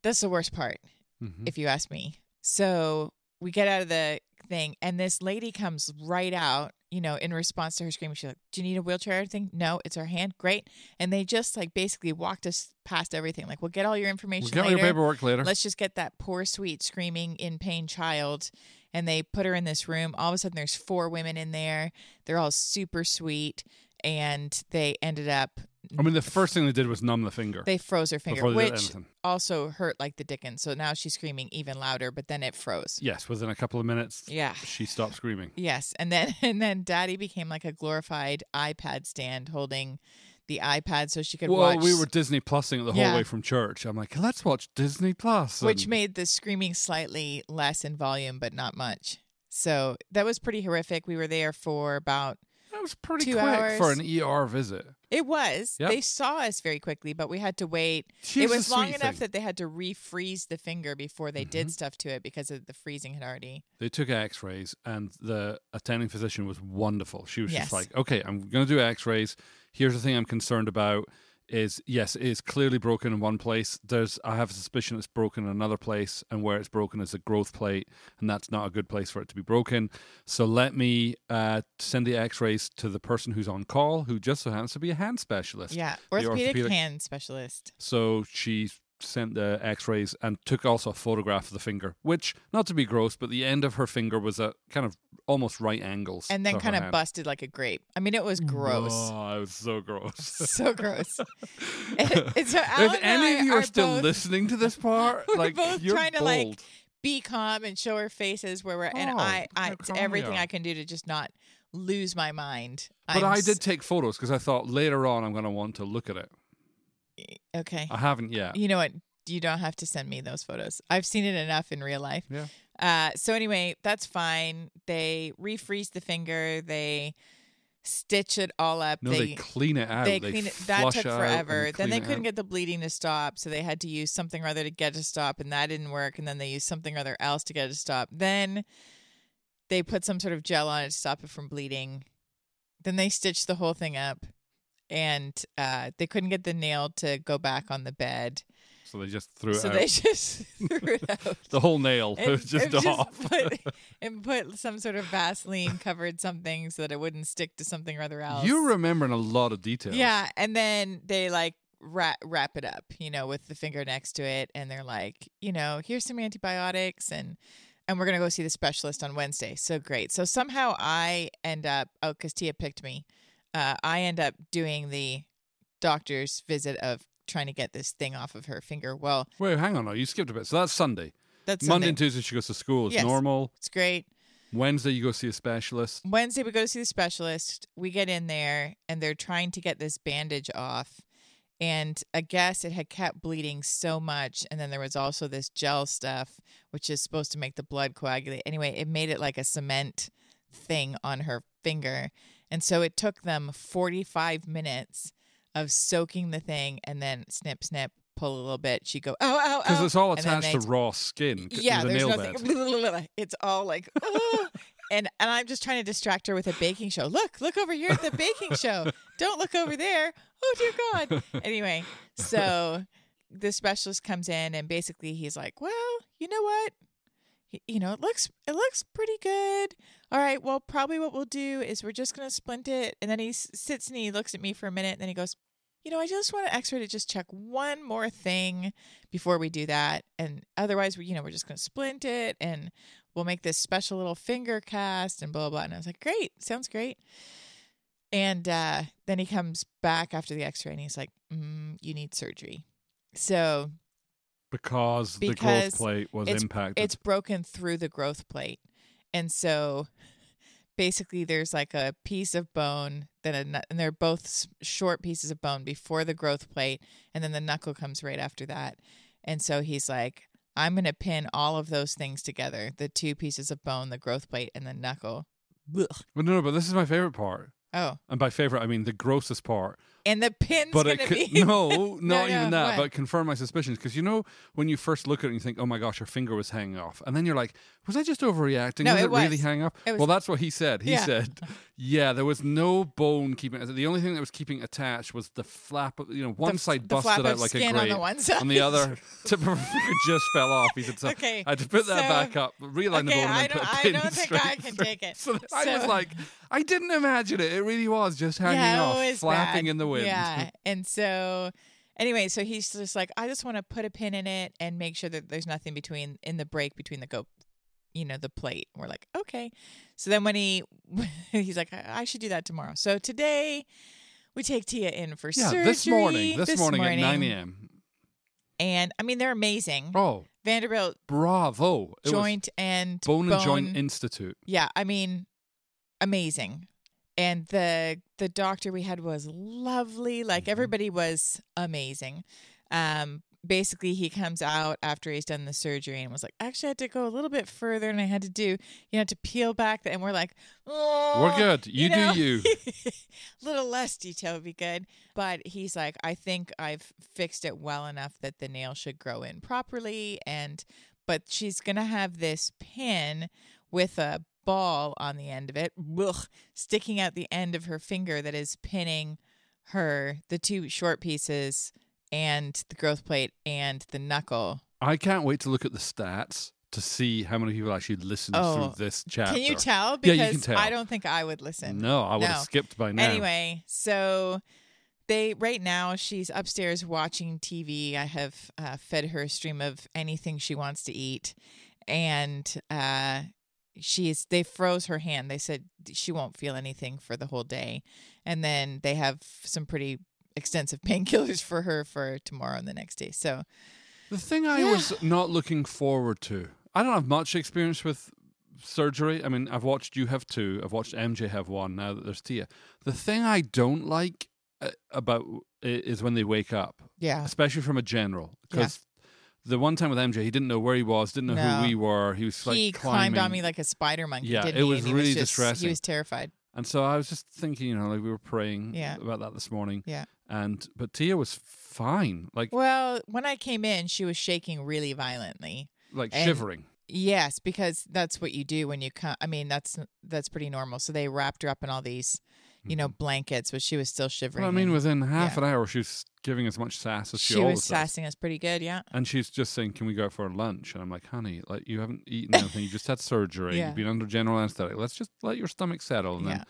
[SPEAKER 3] that's the worst part,
[SPEAKER 1] Mhm.
[SPEAKER 3] if you ask me. So we get out of the thing, and this lady comes right out, you know, in response to her screaming. She's like, Do you need a wheelchair or anything? No, it's her hand. Great. And they just like basically walked us past everything. Like, we'll get all your information
[SPEAKER 1] We'll get all
[SPEAKER 3] later.
[SPEAKER 1] your paperwork later.
[SPEAKER 3] Let's just get that poor, sweet, screaming, in pain child. And they put her in this room. All of a sudden, there's four women in there. They're all super sweet. And they ended up,
[SPEAKER 1] I mean, the first thing they did was numb the finger
[SPEAKER 3] they froze her finger,
[SPEAKER 1] before they did
[SPEAKER 3] which also hurt like the dickens. So now she's screaming even louder, but then it froze.
[SPEAKER 1] Yes, within a couple of minutes,
[SPEAKER 3] Yeah.
[SPEAKER 1] she stopped screaming.
[SPEAKER 3] Yes. And then, [LAUGHS] and then daddy became like a glorified iPad stand holding the iPad so she could
[SPEAKER 1] Well,
[SPEAKER 3] watch.
[SPEAKER 1] we were Disney Plusing the whole
[SPEAKER 3] Yeah.
[SPEAKER 1] way from church. I'm like, let's watch Disney Plus.
[SPEAKER 3] which made the screaming slightly less in volume, but not much. So that was pretty horrific. We were there for about
[SPEAKER 1] That was pretty
[SPEAKER 3] Two
[SPEAKER 1] quick
[SPEAKER 3] hours.
[SPEAKER 1] for an ER visit.
[SPEAKER 3] It was.
[SPEAKER 1] Yep.
[SPEAKER 3] They saw us very quickly, but we had to wait.
[SPEAKER 1] Here's
[SPEAKER 3] it was long enough
[SPEAKER 1] thing.
[SPEAKER 3] that they had to refreeze the finger before they
[SPEAKER 1] Mm-hmm.
[SPEAKER 3] did stuff to it because of the freezing had already.
[SPEAKER 1] They took X-rays, and the attending physician was wonderful. She was
[SPEAKER 3] Yes.
[SPEAKER 1] just like, "Okay, I'm going to do X-rays. Here's the thing I'm concerned about: is yes, it is clearly broken in one place. There's I have a suspicion it's broken in another place, and where it's broken is a growth plate, and that's not a good place for it to be broken. So let me uh, send the X-rays to the person who's on call, who just so happens to be a hand specialist.
[SPEAKER 3] Yeah, orthopedic,
[SPEAKER 1] orthopedic-
[SPEAKER 3] hand specialist.
[SPEAKER 1] So she sent the x-rays and took also a photograph of the finger which not to be gross but the end of her finger was at kind of almost right angles
[SPEAKER 3] And then kind of
[SPEAKER 1] hand.
[SPEAKER 3] busted like a grape. I mean, it was gross.
[SPEAKER 1] oh it was so gross [LAUGHS]
[SPEAKER 3] so gross. [LAUGHS] and, and so
[SPEAKER 1] if
[SPEAKER 3] and
[SPEAKER 1] any of you are, still
[SPEAKER 3] both,
[SPEAKER 1] listening to this part [LAUGHS]
[SPEAKER 3] we're
[SPEAKER 1] like
[SPEAKER 3] both
[SPEAKER 1] you're
[SPEAKER 3] trying to like be calm and show our faces where we're and
[SPEAKER 1] Oh,
[SPEAKER 3] I, I it's everything
[SPEAKER 1] are.
[SPEAKER 3] I can do to just not lose my mind.
[SPEAKER 1] but
[SPEAKER 3] I'm
[SPEAKER 1] i did take photos because i thought later on i'm going to want to look at it
[SPEAKER 3] okay.
[SPEAKER 1] i haven't yet
[SPEAKER 3] You know what? You don't have to send me those photos. I've seen it enough in real life.
[SPEAKER 1] Yeah.
[SPEAKER 3] Uh, so anyway, that's fine. They refreeze the finger. They stitch it all up.
[SPEAKER 1] no they, clean it out
[SPEAKER 3] they clean it. That took forever. Then they couldn't
[SPEAKER 1] out.
[SPEAKER 3] get the bleeding to stop, so they had to use something or other to get it to stop, and that didn't work. And then they used something or other else to get it to stop. Then they put some sort of gel on it to stop it from bleeding. Then they stitched the whole thing up, and uh, they couldn't get the nail to go back on the bed,
[SPEAKER 1] so they just threw it
[SPEAKER 3] so
[SPEAKER 1] out
[SPEAKER 3] they [LAUGHS] just threw it out.
[SPEAKER 1] the whole nail
[SPEAKER 3] And-
[SPEAKER 1] was just
[SPEAKER 3] and
[SPEAKER 1] off
[SPEAKER 3] put, [LAUGHS] and put some sort of Vaseline covered something so that it wouldn't stick to something or other else.
[SPEAKER 1] you're remembering a lot of details
[SPEAKER 3] Yeah, and then they like wrap wrap it up, you know, with the finger next to it, and they're like, you know, here's some antibiotics, and and we're gonna go see the specialist on Wednesday. So great. So somehow I end up oh, because Tia picked me. Uh, I end up doing the doctor's visit of trying to get this thing off of her finger. Well,
[SPEAKER 1] Wait, hang on. No, you skipped a bit. So that's Sunday.
[SPEAKER 3] that's
[SPEAKER 1] Monday
[SPEAKER 3] Sunday.
[SPEAKER 1] and Tuesday she goes to school. It's
[SPEAKER 3] Yes.
[SPEAKER 1] normal.
[SPEAKER 3] It's great.
[SPEAKER 1] Wednesday you go see a specialist.
[SPEAKER 3] Wednesday we go see the specialist. We get in there and they're trying to get this bandage off. And I guess it had kept bleeding so much. And then there was also this gel stuff, which is supposed to make the blood coagulate. Anyway, it made it like a cement thing on her finger. And so it took them 45 minutes of soaking the thing and then snip, snip, pull a little bit. She'd go, oh, oh, oh.
[SPEAKER 1] Because it's all attached to raw skin.
[SPEAKER 3] yeah,
[SPEAKER 1] the
[SPEAKER 3] there's nothing. [LAUGHS] It's all like, "Oh." and and I'm just trying to distract her with a baking show. Look, look over here at the baking show. Don't look over there. Oh dear God. [LAUGHS] Anyway, so the specialist comes in and basically he's like, well, you know what? You know, it looks it looks pretty good. All right, well, probably what we'll do is we're just gonna splint it, and then he s- sits and he looks at me for a minute, and then he goes, you know, I just want an X-ray to just check one more thing before we do that, and otherwise, we, you know, we're just gonna splint it, and we'll make this special little finger cast, and blah blah. blah. And I was like, great, sounds great. And uh, then he comes back after the X-ray, and he's like, mm, you need surgery. So
[SPEAKER 1] Because, the growth plate was
[SPEAKER 3] it's-
[SPEAKER 1] impacted.
[SPEAKER 3] it's broken through the growth plate. And so [LAUGHS] basically there's like a piece of bone that a, and they're both short pieces of bone before the growth plate and then the knuckle comes right after that. And so he's like I'm going to pin all of those things together, the two pieces of bone, the growth plate and the knuckle. Ugh.
[SPEAKER 1] But no, no, but this is my favorite part.
[SPEAKER 3] Oh,
[SPEAKER 1] And by favorite, I mean the grossest part.
[SPEAKER 3] And the pin's
[SPEAKER 1] but
[SPEAKER 3] going
[SPEAKER 1] it could,
[SPEAKER 3] be [LAUGHS]
[SPEAKER 1] no, not [LAUGHS]
[SPEAKER 3] No,
[SPEAKER 1] even
[SPEAKER 3] no,
[SPEAKER 1] that.
[SPEAKER 3] what?
[SPEAKER 1] But confirm my suspicions because you know when you first look at it and you think, "Oh my gosh, her finger was hanging off," and then you're like, "Was I just overreacting?
[SPEAKER 3] No,
[SPEAKER 1] was
[SPEAKER 3] it
[SPEAKER 1] it, really
[SPEAKER 3] was.
[SPEAKER 1] hanging off?" Well, that's what he said. He
[SPEAKER 3] Yeah.
[SPEAKER 1] said, "Yeah, there was no bone keeping. The only thing that was keeping attached was the flap. Of, you know, one
[SPEAKER 3] The
[SPEAKER 1] side
[SPEAKER 3] the
[SPEAKER 1] busted out like a
[SPEAKER 3] on
[SPEAKER 1] grape,
[SPEAKER 3] the one side.
[SPEAKER 1] on the [LAUGHS] other tip of finger just fell off." He said, "So
[SPEAKER 3] Okay,
[SPEAKER 1] I had to put that
[SPEAKER 3] so-
[SPEAKER 1] back up, realign the
[SPEAKER 3] Okay,
[SPEAKER 1] bone, and
[SPEAKER 3] I
[SPEAKER 1] then put a
[SPEAKER 3] I
[SPEAKER 1] pin
[SPEAKER 3] don't think
[SPEAKER 1] straight
[SPEAKER 3] I can
[SPEAKER 1] through."
[SPEAKER 3] take it.
[SPEAKER 1] So I was like, I didn't imagine it. It really was just hanging
[SPEAKER 3] yeah,
[SPEAKER 1] off, flapping in the wind.
[SPEAKER 3] Yeah. And so anyway, so he's just like, I just want to put a pin in it and make sure that there's nothing between in the break between the go you know, the plate. We're like, okay. So then when he [LAUGHS] he's like, I, should do that tomorrow. So today we take Tia in for
[SPEAKER 1] Yeah,
[SPEAKER 3] surgery.
[SPEAKER 1] this morning, this, morning, at 9 a.m.
[SPEAKER 3] And I mean they're amazing.
[SPEAKER 1] Oh,
[SPEAKER 3] Vanderbilt
[SPEAKER 1] bravo. It
[SPEAKER 3] Joint and
[SPEAKER 1] Bone and Joint Institute.
[SPEAKER 3] yeah, I mean, amazing. And the the doctor we had was lovely. Like
[SPEAKER 1] Mhm.
[SPEAKER 3] everybody was amazing. Um, basically he comes out after he's done the surgery and was like, actually, I had to go a little bit further and I had to do, you know, to peel back. The, and we're like, oh,
[SPEAKER 1] We're good. You,
[SPEAKER 3] know,
[SPEAKER 1] do you.
[SPEAKER 3] a [LAUGHS] little less detail would be good. But he's like, I think I've fixed it well enough that the nail should grow in properly. And, but she's going to have this pin with a ball on the end of it, sticking out the end of her finger that is pinning her, the two short pieces and the growth plate and the knuckle.
[SPEAKER 1] I can't wait to look at the stats to see how many people actually listened
[SPEAKER 3] Oh,
[SPEAKER 1] through this chapter.
[SPEAKER 3] Can you tell?
[SPEAKER 1] Yeah,
[SPEAKER 3] Because
[SPEAKER 1] you can tell.
[SPEAKER 3] I don't think I would listen.
[SPEAKER 1] No, I would have skipped by now.
[SPEAKER 3] Anyway, so they right now she's upstairs watching TV. I have uh, fed her a stream of anything she wants to eat, and uh, she's they froze her hand. They said she won't feel anything for the whole day, and then they have some pretty extensive [LAUGHS] painkillers for her for tomorrow and the next day. So
[SPEAKER 1] The thing I
[SPEAKER 3] Yeah.
[SPEAKER 1] was not looking forward to, I don't have much experience with surgery. I mean, I've watched you have two, I've watched MJ have one, now that there's Tia. The thing I don't like uh, about is when they wake up,
[SPEAKER 3] yeah,
[SPEAKER 1] especially from a general. Because the one time with MJ, he didn't know where he was, didn't know
[SPEAKER 3] No.
[SPEAKER 1] who we were. He was like
[SPEAKER 3] he climbed on me like a spider monkey.
[SPEAKER 1] Yeah,
[SPEAKER 3] didn't
[SPEAKER 1] it
[SPEAKER 3] he?
[SPEAKER 1] was
[SPEAKER 3] And he
[SPEAKER 1] really
[SPEAKER 3] just-
[SPEAKER 1] distressing.
[SPEAKER 3] He was terrified.
[SPEAKER 1] And so I was just thinking, you know, like we were praying
[SPEAKER 3] Yeah.
[SPEAKER 1] about that this morning.
[SPEAKER 3] Yeah.
[SPEAKER 1] And but Tia was fine, like
[SPEAKER 3] Well, when I came in, she was shaking really violently.
[SPEAKER 1] like
[SPEAKER 3] and-
[SPEAKER 1] shivering.
[SPEAKER 3] Yes, because that's what you do when you come. I mean, that's that's pretty normal. So they wrapped her up in all these, you know, mm-hmm. blankets, but she was still shivering.
[SPEAKER 1] Well, I mean,
[SPEAKER 3] and
[SPEAKER 1] within half
[SPEAKER 3] yeah.
[SPEAKER 1] an hour, she's giving as much sass as she,
[SPEAKER 3] she
[SPEAKER 1] always
[SPEAKER 3] was
[SPEAKER 1] does.
[SPEAKER 3] sassing us pretty good. Yeah.
[SPEAKER 1] And she's just saying, "Can we go out for lunch?" And I'm like, "Honey, like you haven't eaten anything. you just had [LAUGHS] surgery.
[SPEAKER 3] Yeah.
[SPEAKER 1] You've been under general anesthetic. Let's just let your stomach settle, and
[SPEAKER 3] Yeah.
[SPEAKER 1] then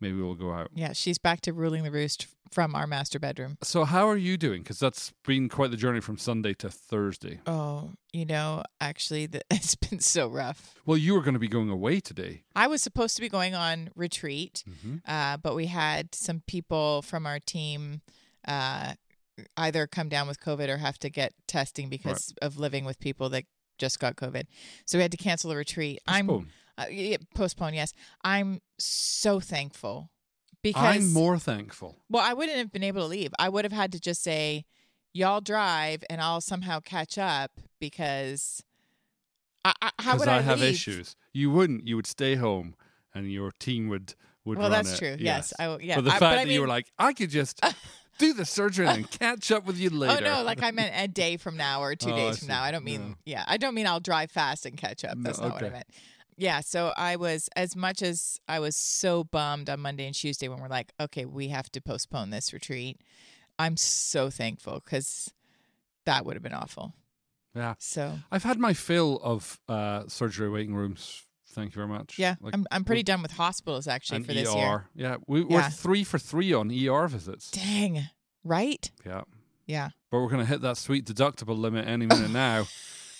[SPEAKER 1] maybe we'll go out."
[SPEAKER 3] Yeah. She's back to ruling the roost from our master bedroom.
[SPEAKER 1] So, how are you doing? Because that's been quite the journey from Sunday to Thursday.
[SPEAKER 3] Oh, you know, actually, the, [LAUGHS] it's been so rough.
[SPEAKER 1] Well, you were going to be going away today.
[SPEAKER 3] I was supposed to be going on retreat,
[SPEAKER 1] Mm-hmm.
[SPEAKER 3] uh, but we had some people from our team uh, either come down with COVID or have to get testing because of living with people that just got COVID. So we had to cancel the retreat. I'm uh, yeah, postpone. Yes, I'm so thankful because
[SPEAKER 1] I'm more thankful.
[SPEAKER 3] well, I wouldn't have been able to leave. I would have had to just say, "Y'all drive," and I'll somehow catch up because. I, I, how would
[SPEAKER 1] I,
[SPEAKER 3] I,
[SPEAKER 1] have
[SPEAKER 3] leave?
[SPEAKER 1] issues. You wouldn't. You would stay home, and your team would would.
[SPEAKER 3] Well, that's
[SPEAKER 1] it.
[SPEAKER 3] true. Yes, I will- yeah.
[SPEAKER 1] But the
[SPEAKER 3] I-
[SPEAKER 1] fact
[SPEAKER 3] but I
[SPEAKER 1] that you were like, I could just [LAUGHS] do the surgery and catch up with you later.
[SPEAKER 3] Oh no, like I meant a day from now or two [LAUGHS]
[SPEAKER 1] Oh,
[SPEAKER 3] days from now. I don't mean
[SPEAKER 1] No.
[SPEAKER 3] yeah, I don't mean I'll drive fast and catch up.
[SPEAKER 1] No,
[SPEAKER 3] That's not what I meant. Yeah, so I was as much as I was so bummed on Monday and Tuesday when we're like, okay, we have to postpone this retreat. I'm so thankful because that would have been awful.
[SPEAKER 1] yeah.
[SPEAKER 3] So
[SPEAKER 1] I've had my fill of uh, surgery waiting rooms. Thank you very much.
[SPEAKER 3] yeah,
[SPEAKER 1] Like,
[SPEAKER 3] I'm I'm pretty done with hospitals actually for this
[SPEAKER 1] ER.
[SPEAKER 3] year.
[SPEAKER 1] Yeah, we,
[SPEAKER 3] Yeah.
[SPEAKER 1] we're three for three on ER visits.
[SPEAKER 3] Dang, right?
[SPEAKER 1] Yeah,
[SPEAKER 3] Yeah.
[SPEAKER 1] but we're going to hit that sweet deductible limit any minute now. [LAUGHS]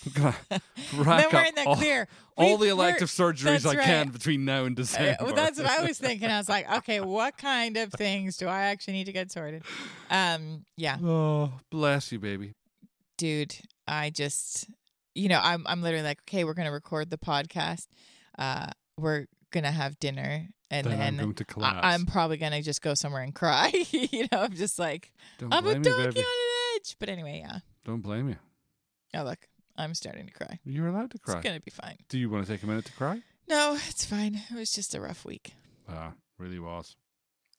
[SPEAKER 1] I'm going to rack
[SPEAKER 3] then we're in the
[SPEAKER 1] all,
[SPEAKER 3] clear.
[SPEAKER 1] all
[SPEAKER 3] We've-
[SPEAKER 1] the elective surgeries I can between now and
[SPEAKER 3] Uh,
[SPEAKER 1] December.
[SPEAKER 3] well, that's what I was [LAUGHS] thinking. I was like, okay, what kind of things do I actually need to get sorted? Um, yeah,
[SPEAKER 1] oh, bless you, baby.
[SPEAKER 3] dude, I just, you know, I'm I'm literally like, okay, we're gonna record the podcast. Uh, we're gonna have dinner, and
[SPEAKER 1] then, I'm going to collapse.
[SPEAKER 3] I- I'm probably gonna just go somewhere and cry. [LAUGHS] you know, I'm just like,
[SPEAKER 1] Don't
[SPEAKER 3] I'm a donkey on an edge. But anyway, yeah.
[SPEAKER 1] Don't blame you.
[SPEAKER 3] Oh look, I'm starting to cry.
[SPEAKER 1] You're allowed to cry.
[SPEAKER 3] It's gonna be fine.
[SPEAKER 1] Do you want to take a minute to cry?
[SPEAKER 3] No, it's fine. It was just a rough week.
[SPEAKER 1] Ah, really was.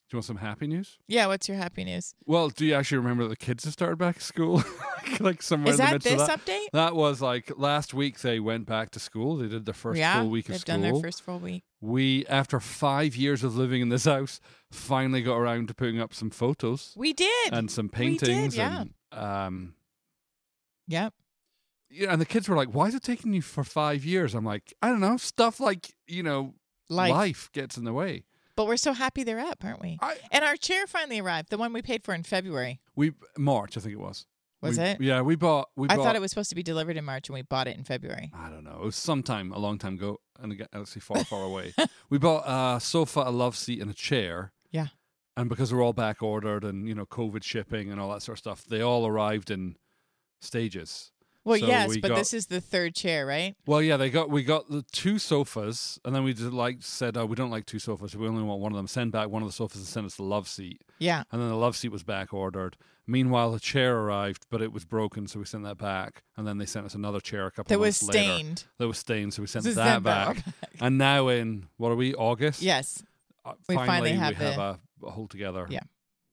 [SPEAKER 1] Do you want some happy news?
[SPEAKER 3] Yeah. What's your happy news?
[SPEAKER 1] Well, do you actually remember that the kids have started back at school? [LAUGHS] like somewhere
[SPEAKER 3] Is
[SPEAKER 1] in the
[SPEAKER 3] that
[SPEAKER 1] midst
[SPEAKER 3] this
[SPEAKER 1] of that.
[SPEAKER 3] update?
[SPEAKER 1] That was like last week they went back to school. They did their first
[SPEAKER 3] yeah,
[SPEAKER 1] full week of
[SPEAKER 3] they've
[SPEAKER 1] school.
[SPEAKER 3] done their first full week.
[SPEAKER 1] we, after five years of living in this house, finally got around to putting up some photos
[SPEAKER 3] We did.
[SPEAKER 1] and some paintings.
[SPEAKER 3] yeah.
[SPEAKER 1] and, um,
[SPEAKER 3] yep.
[SPEAKER 1] Yeah, and the kids were like, "Why is it taking you for five years?" I'm like, "I don't know. Stuff like you know,
[SPEAKER 3] Life.
[SPEAKER 1] life gets in the way."
[SPEAKER 3] But we're so happy they're up, aren't we?
[SPEAKER 1] I
[SPEAKER 3] And our chair finally arrived, the one we paid for in February.
[SPEAKER 1] we March, I think it was.
[SPEAKER 3] Was
[SPEAKER 1] We-
[SPEAKER 3] it?
[SPEAKER 1] Yeah, we bought. We
[SPEAKER 3] I
[SPEAKER 1] bought,
[SPEAKER 3] thought it was supposed to be delivered in March and we bought it in February.
[SPEAKER 1] I don't know. It was sometime a long time ago, and again, actually far, far away. [LAUGHS] We bought a sofa, a love seat, and a chair.
[SPEAKER 3] Yeah.
[SPEAKER 1] And because we're all back ordered, and you know, COVID shipping and all that sort of stuff, they all arrived in stages.
[SPEAKER 3] Well,
[SPEAKER 1] So
[SPEAKER 3] yes,
[SPEAKER 1] we
[SPEAKER 3] but
[SPEAKER 1] got-
[SPEAKER 3] this is the third chair, right?
[SPEAKER 1] Well, yeah, they got we got the two sofas, and then we just like said, oh, we don't like two sofas. We only want one of them. Send back one of the sofas and send us the love seat.
[SPEAKER 3] Yeah.
[SPEAKER 1] And then the love seat was back ordered. Meanwhile, the chair arrived, but it was broken, so we sent that back. And then they sent us another chair a couple
[SPEAKER 3] That
[SPEAKER 1] of
[SPEAKER 3] was
[SPEAKER 1] months later.
[SPEAKER 3] stained.
[SPEAKER 1] That was stained, so we sent
[SPEAKER 3] So
[SPEAKER 1] that back.
[SPEAKER 3] that [LAUGHS]
[SPEAKER 1] And now in what are we? August.
[SPEAKER 3] Yes.
[SPEAKER 1] Uh,
[SPEAKER 3] We finally have
[SPEAKER 1] we have a, a whole together.
[SPEAKER 3] Yeah.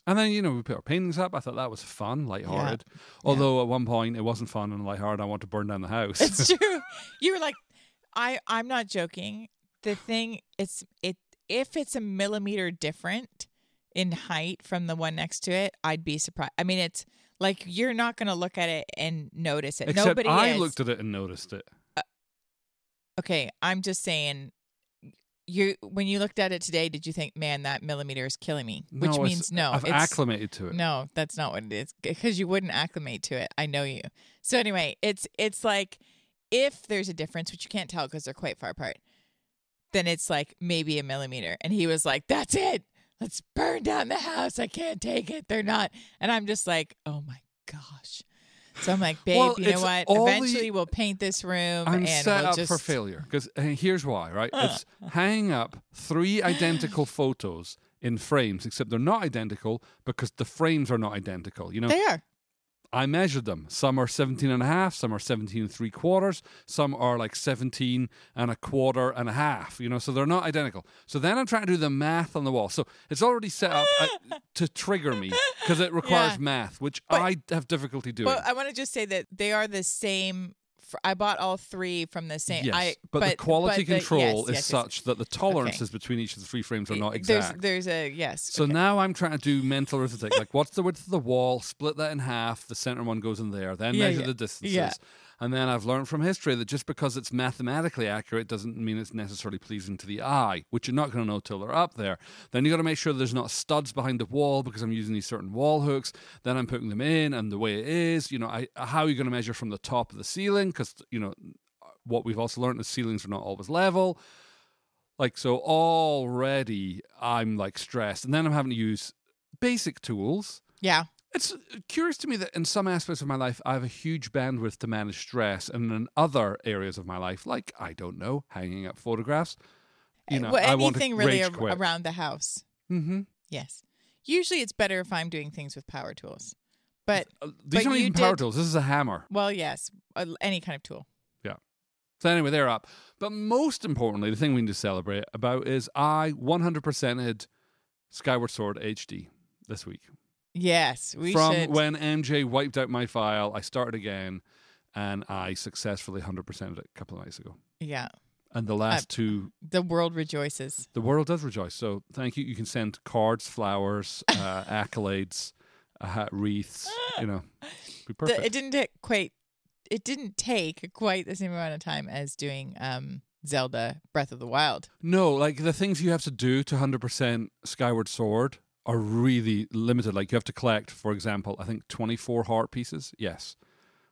[SPEAKER 1] And then you know we put our paintings up. I thought that was fun, lighthearted. Although at one point it wasn't fun and lighthearted. I want to burn down the house.
[SPEAKER 3] It's [LAUGHS] true. You were like, I I'm not joking. The thing it's it if it's a millimeter different in height from the one next to it, I'd be surprised. I mean, it's like you're not going to look at it and notice it.
[SPEAKER 1] Except
[SPEAKER 3] Nobody
[SPEAKER 1] I
[SPEAKER 3] is.
[SPEAKER 1] looked at it and noticed it.
[SPEAKER 3] Uh, okay, I'm just saying. You when you looked at it today, did you think, man, that millimeter is killing me? Which
[SPEAKER 1] No,
[SPEAKER 3] means no.
[SPEAKER 1] I've
[SPEAKER 3] it's,
[SPEAKER 1] acclimated to it.
[SPEAKER 3] No, that's not what it is because you wouldn't acclimate to it. I know you. So anyway, it's it's like if there's a difference, which you can't tell because they're quite far apart, then it's like maybe a millimeter. And he was like, "That's it. Let's burn down the house. I can't take it. They're not." And I'm just like, "Oh my gosh." So I'm like, "Babe,
[SPEAKER 1] Well,
[SPEAKER 3] you know what?
[SPEAKER 1] all the-
[SPEAKER 3] Eventually, we'll paint this room
[SPEAKER 1] I'm
[SPEAKER 3] and
[SPEAKER 1] set
[SPEAKER 3] we'll
[SPEAKER 1] up
[SPEAKER 3] just
[SPEAKER 1] for failure because here's why, right? [LAUGHS] It's hanging up three identical photos in frames, except they're not identical because the frames are not identical. You know,
[SPEAKER 3] They are.
[SPEAKER 1] I measured them. Some are 17 and a half, some are 17 and three quarters, some are like 17 and a quarter and a half, you know, so they're not identical. So then I'm trying to do the math on the wall. So it's already set up uh, [LAUGHS] to trigger me because it requires
[SPEAKER 3] Yeah.
[SPEAKER 1] math, which
[SPEAKER 3] But-
[SPEAKER 1] I have difficulty doing.
[SPEAKER 3] Well, I want to just say that they are the same. I bought all three from the same.
[SPEAKER 1] yes,
[SPEAKER 3] I,
[SPEAKER 1] but, the quality
[SPEAKER 3] but the-
[SPEAKER 1] control
[SPEAKER 3] yes,
[SPEAKER 1] is
[SPEAKER 3] yes,
[SPEAKER 1] such that the tolerances between each of the three frames are not
[SPEAKER 3] There's,
[SPEAKER 1] exact.
[SPEAKER 3] there's a yes.
[SPEAKER 1] So
[SPEAKER 3] okay.
[SPEAKER 1] now I'm trying to do mental arithmetic. Like, what's the width of the wall? Split that in half. The center one goes in there. Then
[SPEAKER 3] Yeah,
[SPEAKER 1] measure
[SPEAKER 3] yeah.
[SPEAKER 1] the distances.
[SPEAKER 3] Yeah.
[SPEAKER 1] And then I've learned from history that just because it's mathematically accurate doesn't mean it's necessarily pleasing to the eye, which you're not going to know till they're up there. Then you got to make sure there's not studs behind the wall because I'm using these certain wall hooks. Then I'm putting them in, and the way it is, you know, I, how are you going to measure from the top of the ceiling? Because you know what we've also learned is ceilings are not always level. Like so, already I'm like stressed, and then I'm having to use basic tools.
[SPEAKER 3] yeah,
[SPEAKER 1] It's curious to me that in some aspects of my life, I have a huge bandwidth to manage stress, and in other areas of my life, like I don't know, hanging up photographs, you know,
[SPEAKER 3] well,
[SPEAKER 1] I want to
[SPEAKER 3] anything really ar- around the house.
[SPEAKER 1] mm-hmm.
[SPEAKER 3] Yes. Usually, it's better if I'm doing things with power tools. But
[SPEAKER 1] These
[SPEAKER 3] But
[SPEAKER 1] aren't even power
[SPEAKER 3] did-
[SPEAKER 1] tools. This is a hammer.
[SPEAKER 3] well, yes, uh, any kind of tool. Yeah.
[SPEAKER 1] So anyway, they're up. But most importantly, the thing we need to celebrate about is I 100%ed Skyward Sword HD this week.
[SPEAKER 3] Yes, we
[SPEAKER 1] From
[SPEAKER 3] should.
[SPEAKER 1] when MJ wiped out my file, I started again, and I successfully 100%ed it a couple of nights ago.
[SPEAKER 3] yeah,
[SPEAKER 1] And the last two,
[SPEAKER 3] the world rejoices.
[SPEAKER 1] the world does rejoice. So thank you. You can send cards, flowers, [LAUGHS] uh, accolades, uh, wreaths. You know, be
[SPEAKER 3] The- it didn't take quite. It didn't take quite the same amount of time as doing um, Zelda Breath of the Wild.
[SPEAKER 1] No, like the things you have to do to 100% Skyward Sword are really limited. Like you have to collect, for example, I think 24 heart pieces. Yes.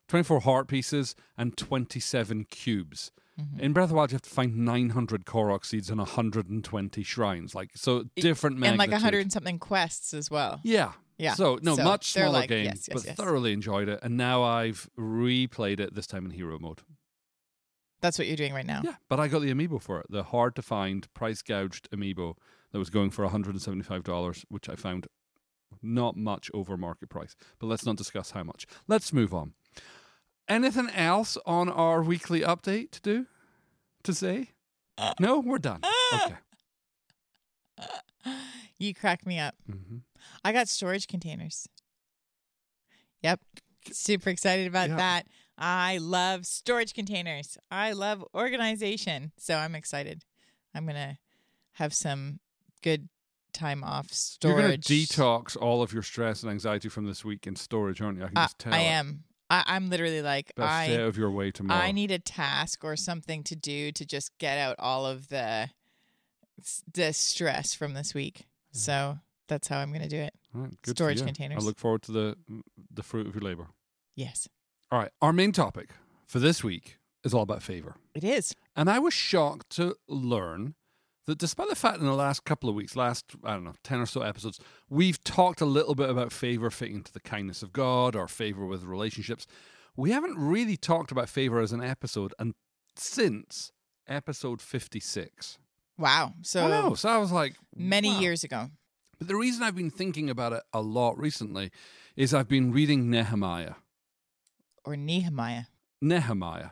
[SPEAKER 1] 24 heart pieces and 27 cubes.
[SPEAKER 3] Mm-hmm.
[SPEAKER 1] In Breath of the Wild, you have to find 900 Korok seeds and 120 shrines. Like, so different
[SPEAKER 3] and like a hundred and something quests as well.
[SPEAKER 1] Yeah.
[SPEAKER 3] Yeah.
[SPEAKER 1] So, no,
[SPEAKER 3] So
[SPEAKER 1] much smaller
[SPEAKER 3] like-
[SPEAKER 1] game,
[SPEAKER 3] yes, yes,
[SPEAKER 1] but
[SPEAKER 3] yes.
[SPEAKER 1] thoroughly enjoyed it. And now I've replayed it, this time in hero mode.
[SPEAKER 3] That's what you're doing right now.
[SPEAKER 1] Yeah, but I got the amiibo for it. The hard to find, price gouged amiibo that was going for $175, which I found not much over market price. But let's not discuss how much. Let's move on. Anything else on our weekly update to do? To say? No, we're done. Okay. [LAUGHS]
[SPEAKER 3] You crack me up.
[SPEAKER 1] hmm
[SPEAKER 3] I got storage containers. Yep. Super excited about
[SPEAKER 1] Yeah.
[SPEAKER 3] that. I love storage containers. I love organization. So I'm excited. I'm going to have some good time off storage.
[SPEAKER 1] You're going to detox all of your stress and anxiety from this week in storage, aren't you? I can just tell.
[SPEAKER 3] I am. I, I'm literally like,
[SPEAKER 1] Best
[SPEAKER 3] I,
[SPEAKER 1] of your way tomorrow.
[SPEAKER 3] I need a task or something to do to just get out all of the, the stress from this week. So that's how I'm going to do it.
[SPEAKER 1] Right,
[SPEAKER 3] storage containers.
[SPEAKER 1] I look forward to the the fruit of your labor.
[SPEAKER 3] Yes,
[SPEAKER 1] All right, our main topic for this week is all about favor.
[SPEAKER 3] it is.
[SPEAKER 1] And I was shocked to learn that despite the fact in the last couple of weeks, last, I don't know, 10 or so episodes, we've talked a little bit about favor fitting into the kindness of God or favor with relationships. we haven't really talked about favor as an episode and since episode 56.
[SPEAKER 3] Wow. So
[SPEAKER 1] I know. So I was like,
[SPEAKER 3] many
[SPEAKER 1] wow.
[SPEAKER 3] years ago.
[SPEAKER 1] But the reason I've been thinking about it a lot recently is I've been reading Nehemiah.
[SPEAKER 3] Or Nehemiah.
[SPEAKER 1] Nehemiah.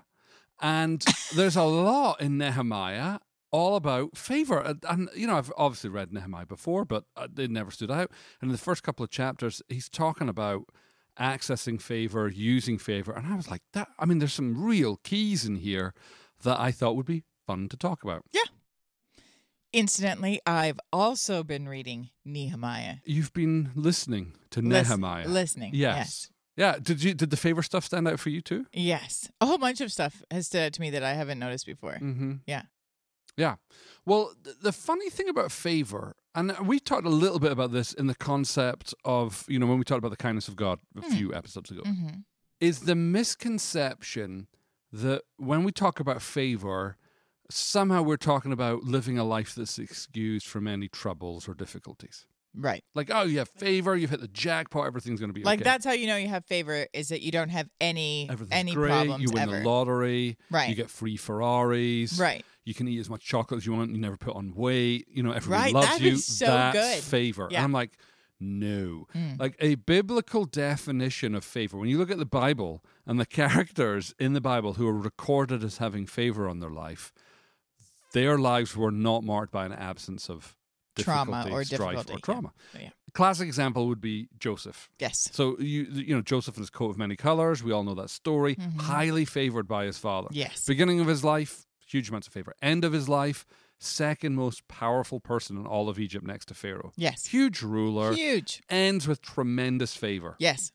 [SPEAKER 1] And [LAUGHS] there's a lot in Nehemiah all about favor. And, and, you know, I've obviously read Nehemiah before, but uh, it never stood out. And in the first couple of chapters, he's talking about accessing favor, using favor. And I was like, that, I mean, there's some real keys in here that I thought would be fun to talk about.
[SPEAKER 3] Yeah. Incidentally, I've also been reading Nehemiah.
[SPEAKER 1] You've been listening to Nehemiah.
[SPEAKER 3] listening.
[SPEAKER 1] Yes.
[SPEAKER 3] Yes.
[SPEAKER 1] Yeah. Did you did the favor stuff stand out for you too?
[SPEAKER 3] Yes. A whole bunch of stuff has stood out to me that I haven't noticed before.
[SPEAKER 1] Mm-hmm.
[SPEAKER 3] Yeah.
[SPEAKER 1] Yeah. Well, th- the funny thing about favor, and we talked a little bit about this in the concept of, you know, when we talked about the kindness of God a few episodes ago,
[SPEAKER 3] Mm-hmm.
[SPEAKER 1] is the misconception that when we talk about favor, somehow we're talking about living a life that's excused from any troubles or difficulties.
[SPEAKER 3] Right.
[SPEAKER 1] Like, oh, you have favor, you've hit the jackpot, everything's going to be
[SPEAKER 3] Like
[SPEAKER 1] okay.
[SPEAKER 3] that's how you know you have favor is that you don't have any any
[SPEAKER 1] great.
[SPEAKER 3] problems
[SPEAKER 1] you win
[SPEAKER 3] ever.
[SPEAKER 1] the lottery.
[SPEAKER 3] Right.
[SPEAKER 1] You get free Ferraris.
[SPEAKER 3] Right.
[SPEAKER 1] You can eat as much chocolate as you want. You never put on weight. You know, everybody
[SPEAKER 3] Right,
[SPEAKER 1] loves
[SPEAKER 3] that
[SPEAKER 1] you.
[SPEAKER 3] is so
[SPEAKER 1] That's
[SPEAKER 3] good.
[SPEAKER 1] favor.
[SPEAKER 3] Yeah.
[SPEAKER 1] And I'm like, no.
[SPEAKER 3] Mm.
[SPEAKER 1] Like a biblical definition of favor, when you look at the Bible and the [LAUGHS] characters in the Bible who are recorded as having favor on their life, their lives were not marked by an absence of
[SPEAKER 3] Trauma or
[SPEAKER 1] strife,
[SPEAKER 3] difficulty,
[SPEAKER 1] or trauma.
[SPEAKER 3] Yeah.
[SPEAKER 1] Classic example would be Joseph.
[SPEAKER 3] Yes.
[SPEAKER 1] So you you know Joseph and his coat of many colors. We all know that story.
[SPEAKER 3] Mhm.
[SPEAKER 1] Highly favored by his father.
[SPEAKER 3] Yes.
[SPEAKER 1] Beginning of his life, huge amounts of favor. End of his life, second most powerful person in all of Egypt next to Pharaoh.
[SPEAKER 3] Yes.
[SPEAKER 1] Huge ruler.
[SPEAKER 3] Huge.
[SPEAKER 1] Ends with tremendous favor.
[SPEAKER 3] Yes.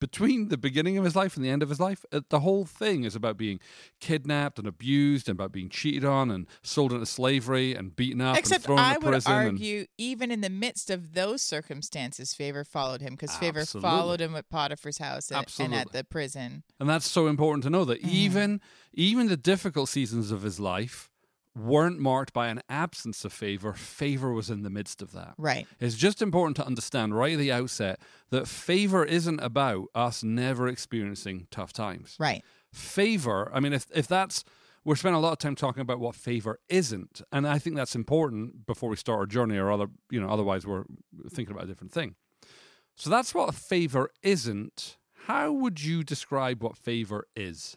[SPEAKER 1] Between the beginning of his life and the end of his life, the whole thing is about being kidnapped and abused and about being cheated on and sold into slavery and beaten up
[SPEAKER 3] Except
[SPEAKER 1] and thrown
[SPEAKER 3] I
[SPEAKER 1] into
[SPEAKER 3] would
[SPEAKER 1] prison. and-
[SPEAKER 3] argue, even in the midst of those circumstances, favor followed him because favor followed him at Potiphar's house and, and at the prison.
[SPEAKER 1] And that's so important to know that
[SPEAKER 3] Mm.
[SPEAKER 1] even even the difficult seasons of his life weren't marked by an absence of favor. Favor was in the midst of that.
[SPEAKER 3] Right.
[SPEAKER 1] It's just important to understand right at the outset that favor isn't about us never experiencing tough times.
[SPEAKER 3] Right.
[SPEAKER 1] Favor, I mean, if if that's we're spending a lot of time talking about what favor isn't, and I think that's important before we start our journey, or other, you know, otherwise we're thinking about a different thing. So that's what favor isn't. How would you describe what favor is?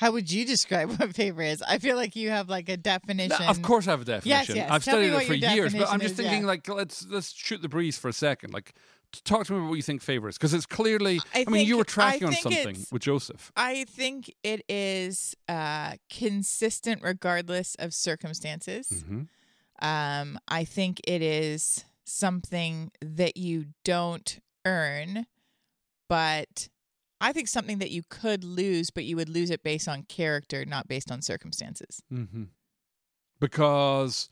[SPEAKER 3] How would you describe [LAUGHS] what favor is? I feel like you have like a definition.
[SPEAKER 1] Now, of course, I have a definition.
[SPEAKER 3] yes.
[SPEAKER 1] I've
[SPEAKER 3] Tell me
[SPEAKER 1] studied it for years, but I'm just
[SPEAKER 3] is,
[SPEAKER 1] thinking,
[SPEAKER 3] yeah.
[SPEAKER 1] like, let's let's shoot the breeze for a second. Like, talk to me about what you think favor is, because it's clearly.
[SPEAKER 3] I
[SPEAKER 1] I, mean, you were tracking on something with Joseph.
[SPEAKER 3] I think it is uh, consistent regardless of circumstances.
[SPEAKER 1] hmm
[SPEAKER 3] Um, I think it is something that you don't earn, but I think something that you could lose, but you would lose it based on character, not based on circumstances.
[SPEAKER 1] Mm-hmm. Because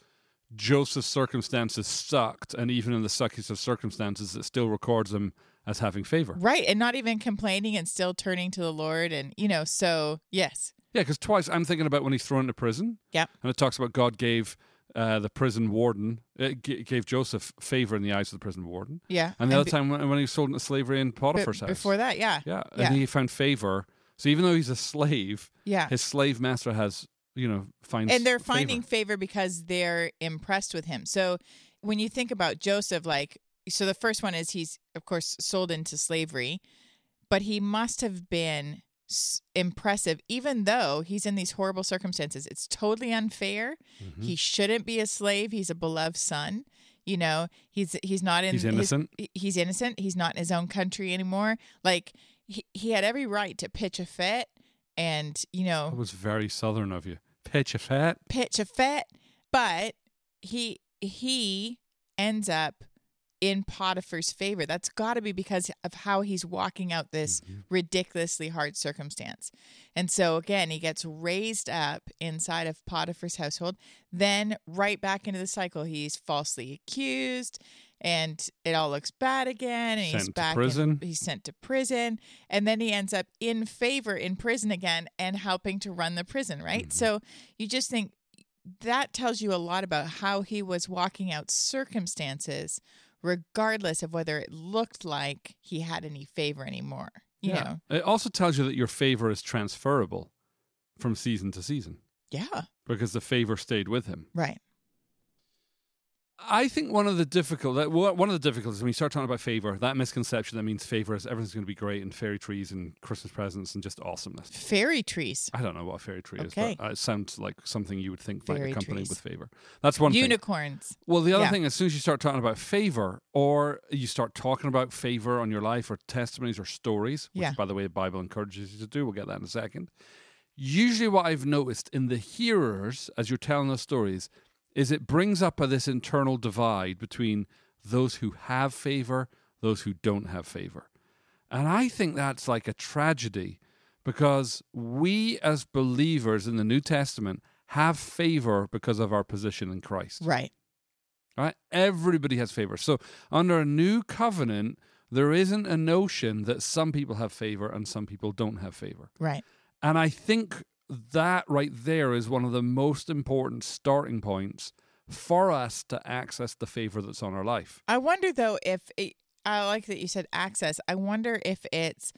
[SPEAKER 1] Joseph's circumstances sucked, and even in the suckiest of circumstances, it still records him as having favor.
[SPEAKER 3] Right. And not even complaining and still turning to the Lord. And, you know, so yes.
[SPEAKER 1] Yeah, because twice I'm thinking about when he's thrown into prison.
[SPEAKER 3] Yep.
[SPEAKER 1] And it talks about God gave uh, the prison warden, it g- gave Joseph favor in the eyes of the prison warden.
[SPEAKER 3] Yeah.
[SPEAKER 1] And the other
[SPEAKER 3] be-
[SPEAKER 1] time when, when he was sold into slavery in Potiphar's house.
[SPEAKER 3] before that, yeah.
[SPEAKER 1] Yeah,
[SPEAKER 3] Yeah.
[SPEAKER 1] and he found favor. So even though he's a slave,
[SPEAKER 3] Yeah.
[SPEAKER 1] his slave master has, you know, finds
[SPEAKER 3] and they're
[SPEAKER 1] favor.
[SPEAKER 3] finding favor because they're impressed with him. So when you think about Joseph, like, so the first one is he's, of course, sold into slavery, but he must have been s- impressive, even though he's in these horrible circumstances. It's totally unfair.
[SPEAKER 1] Mhm.
[SPEAKER 3] He shouldn't be a slave. He's a beloved son. You know, he's he's not in
[SPEAKER 1] He's
[SPEAKER 3] his-
[SPEAKER 1] innocent.
[SPEAKER 3] he's innocent. He's not in his own country anymore. Like he, he had every right to pitch a fit and, you know,
[SPEAKER 1] That was very southern of you. Pitch a fit.
[SPEAKER 3] pitch a fit, but he he ends up in Potiphar's favor. That's got to be because of how he's walking out this
[SPEAKER 1] Mm-hmm.
[SPEAKER 3] ridiculously hard circumstance. And so again, he gets raised up inside of Potiphar's household, then right back into the cycle. He's falsely accused and it all looks bad again and he's
[SPEAKER 1] Sent to
[SPEAKER 3] back in-
[SPEAKER 1] prison.
[SPEAKER 3] he's sent to prison and then he ends up in favor in prison again and helping to run the prison, right?
[SPEAKER 1] Mhm.
[SPEAKER 3] So you just think that tells you a lot about how he was walking out circumstances regardless of whether it looked like he had any favor anymore. you know.
[SPEAKER 1] It also tells you that your favor is transferable from season to season
[SPEAKER 3] Yeah.
[SPEAKER 1] because the favor stayed with him.
[SPEAKER 3] Right.
[SPEAKER 1] I think one of the difficult one of the difficulties when you start talking about favor, that misconception that means favor is everything's going to be great and fairy trees and Christmas presents and just awesomeness.
[SPEAKER 3] Fairy trees.
[SPEAKER 1] I don't know what a fairy tree
[SPEAKER 3] Okay.
[SPEAKER 1] is, but it sounds like something you would think might
[SPEAKER 3] Fairy
[SPEAKER 1] accompany
[SPEAKER 3] trees.
[SPEAKER 1] with favor. That's one thing.
[SPEAKER 3] Unicorns.
[SPEAKER 1] Well, the other
[SPEAKER 3] Yeah.
[SPEAKER 1] thing, as soon as you start talking about favor, or you start talking about favor on your life, or testimonies, or stories, which,
[SPEAKER 3] Yeah.
[SPEAKER 1] by the way, the Bible encourages you to do, we'll get that in a second. Usually, what I've noticed in the hearers as you're telling those stories is it brings up a, this internal divide between those who have favor, those who don't have favor. And I think that's like a tragedy because we, as believers in the New Testament, have favor because of our position in Christ
[SPEAKER 3] Right.
[SPEAKER 1] right? Everybody has favor. So under a new covenant, there isn't a notion that some people have favor and some people don't have favor.
[SPEAKER 3] Right.
[SPEAKER 1] And I think that right there is one of the most important starting points for us to access the favor that's on our life.
[SPEAKER 3] I wonder though if it, I like that you said access. I wonder if it's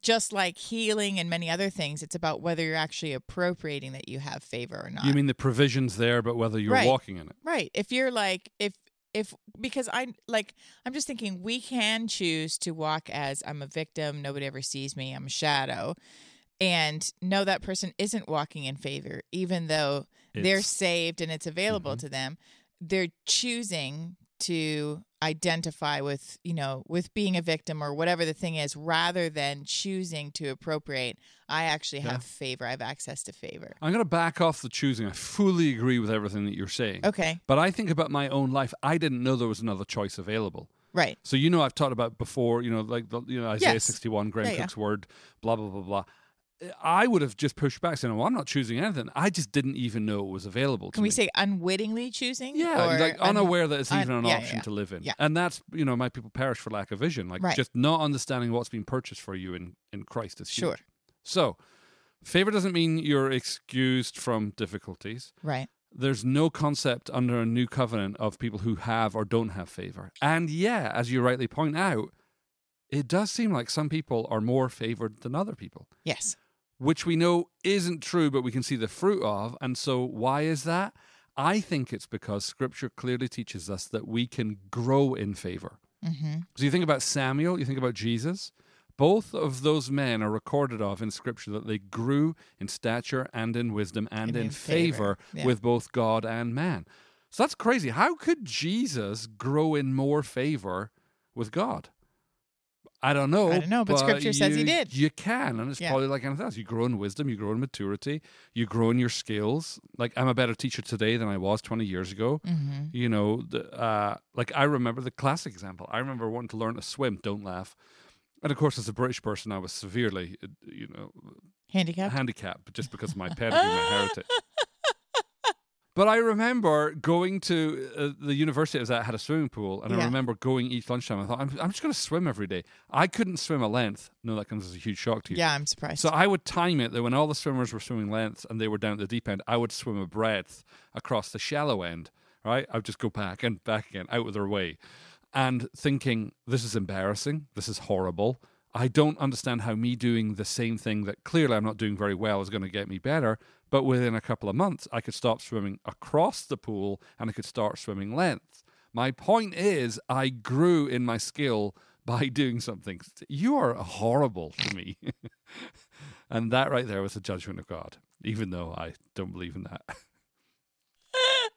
[SPEAKER 3] just like healing and many other things. It's about whether you're actually appropriating that you have favor or not.
[SPEAKER 1] You mean the provision's there, but whether you're
[SPEAKER 3] Right.
[SPEAKER 1] walking in it.
[SPEAKER 3] right? If you're like if if because I like I'm just thinking we can choose to walk as I'm a victim. Nobody ever sees me. I'm a shadow. And know that person isn't walking in favor, even though they're saved and it's available
[SPEAKER 1] Mhm.
[SPEAKER 3] to them they're choosing to identify with you know with being a victim or whatever the thing is rather than choosing to appropriate i actually have
[SPEAKER 1] Yeah.
[SPEAKER 3] favor i have access to favor
[SPEAKER 1] I'm going to back off the choosing. I fully agree with everything that you're saying.
[SPEAKER 3] okay
[SPEAKER 1] But I think about my own life. I didn't know there was another choice available.
[SPEAKER 3] right
[SPEAKER 1] So you know I've talked about before, you know, like the, you know Isaiah
[SPEAKER 3] Yes.
[SPEAKER 1] 61, Graham
[SPEAKER 3] Yeah, yeah.
[SPEAKER 1] Cooke's word, blah blah blah blah. I would have just pushed back saying, "Well, I'm not choosing anything. I just didn't even know it was available." To
[SPEAKER 3] can we
[SPEAKER 1] me.
[SPEAKER 3] say unwittingly choosing
[SPEAKER 1] Yeah, like
[SPEAKER 3] un-
[SPEAKER 1] unaware that it's
[SPEAKER 3] un-
[SPEAKER 1] even an
[SPEAKER 3] yeah,
[SPEAKER 1] option
[SPEAKER 3] yeah.
[SPEAKER 1] to live in,
[SPEAKER 3] Yeah.
[SPEAKER 1] and that's you know, my people perish for lack of vision, like
[SPEAKER 3] Right.
[SPEAKER 1] just not understanding what's been purchased for you in in Christ is
[SPEAKER 3] Sure.
[SPEAKER 1] huge. So, favor doesn't mean you're excused from difficulties
[SPEAKER 3] right
[SPEAKER 1] there's no concept under a new covenant of people who have or don't have favor. And yeah, as you rightly point out, it does seem like some people are more favored than other people,
[SPEAKER 3] yes
[SPEAKER 1] which we know isn't true, but we can see the fruit of. And so, why is that? I think it's because scripture clearly teaches us that we can grow in favor.
[SPEAKER 3] mm-hmm.
[SPEAKER 1] So, you think about Samuel, you think about Jesus. Both of those men are recorded of in Scripture that they grew in stature and in wisdom and,
[SPEAKER 3] And
[SPEAKER 1] in,
[SPEAKER 3] in
[SPEAKER 1] favor,
[SPEAKER 3] favor, yeah.
[SPEAKER 1] with both God and man. So that's crazy. How could Jesus grow in more favor with God? I don't know.
[SPEAKER 3] I don't know, but Scripture says he did.
[SPEAKER 1] You can, and it's
[SPEAKER 3] Yeah.
[SPEAKER 1] probably like anything else. You grow in wisdom, you grow in maturity, you grow in your skills. Like I'm a better teacher today than I was 20 years ago
[SPEAKER 3] Mm-hmm.
[SPEAKER 1] you know the, uh, like i remember the classic example i remember wanting to learn to swim don't laugh and of course as a british person i was severely uh, you know
[SPEAKER 3] handicap
[SPEAKER 1] handicapped just because of my pedigree my [LAUGHS] heritage but i remember going to uh, the university I was at had a swimming pool and i remember going each lunchtime i thought i'm, I'm just going to swim every day i couldn't swim a length no that comes as a huge shock to you
[SPEAKER 3] yeah i'm surprised
[SPEAKER 1] so I would time it that when all the swimmers were swimming lengths and they were down at the deep end, I would swim a breadth across the shallow end. Right? I would just go back and back again, out of their way, and thinking this is embarrassing. This is horrible. I don't understand how me doing the same thing that clearly I'm not doing very well is going to get me better. But within a couple of months, I could stop swimming across the pool and I could start swimming length. My point is, I grew in my skill by [LAUGHS] doing something. You are horrible to me. [LAUGHS] and that right there was the judgment of God, even though I don't believe in that. [LAUGHS]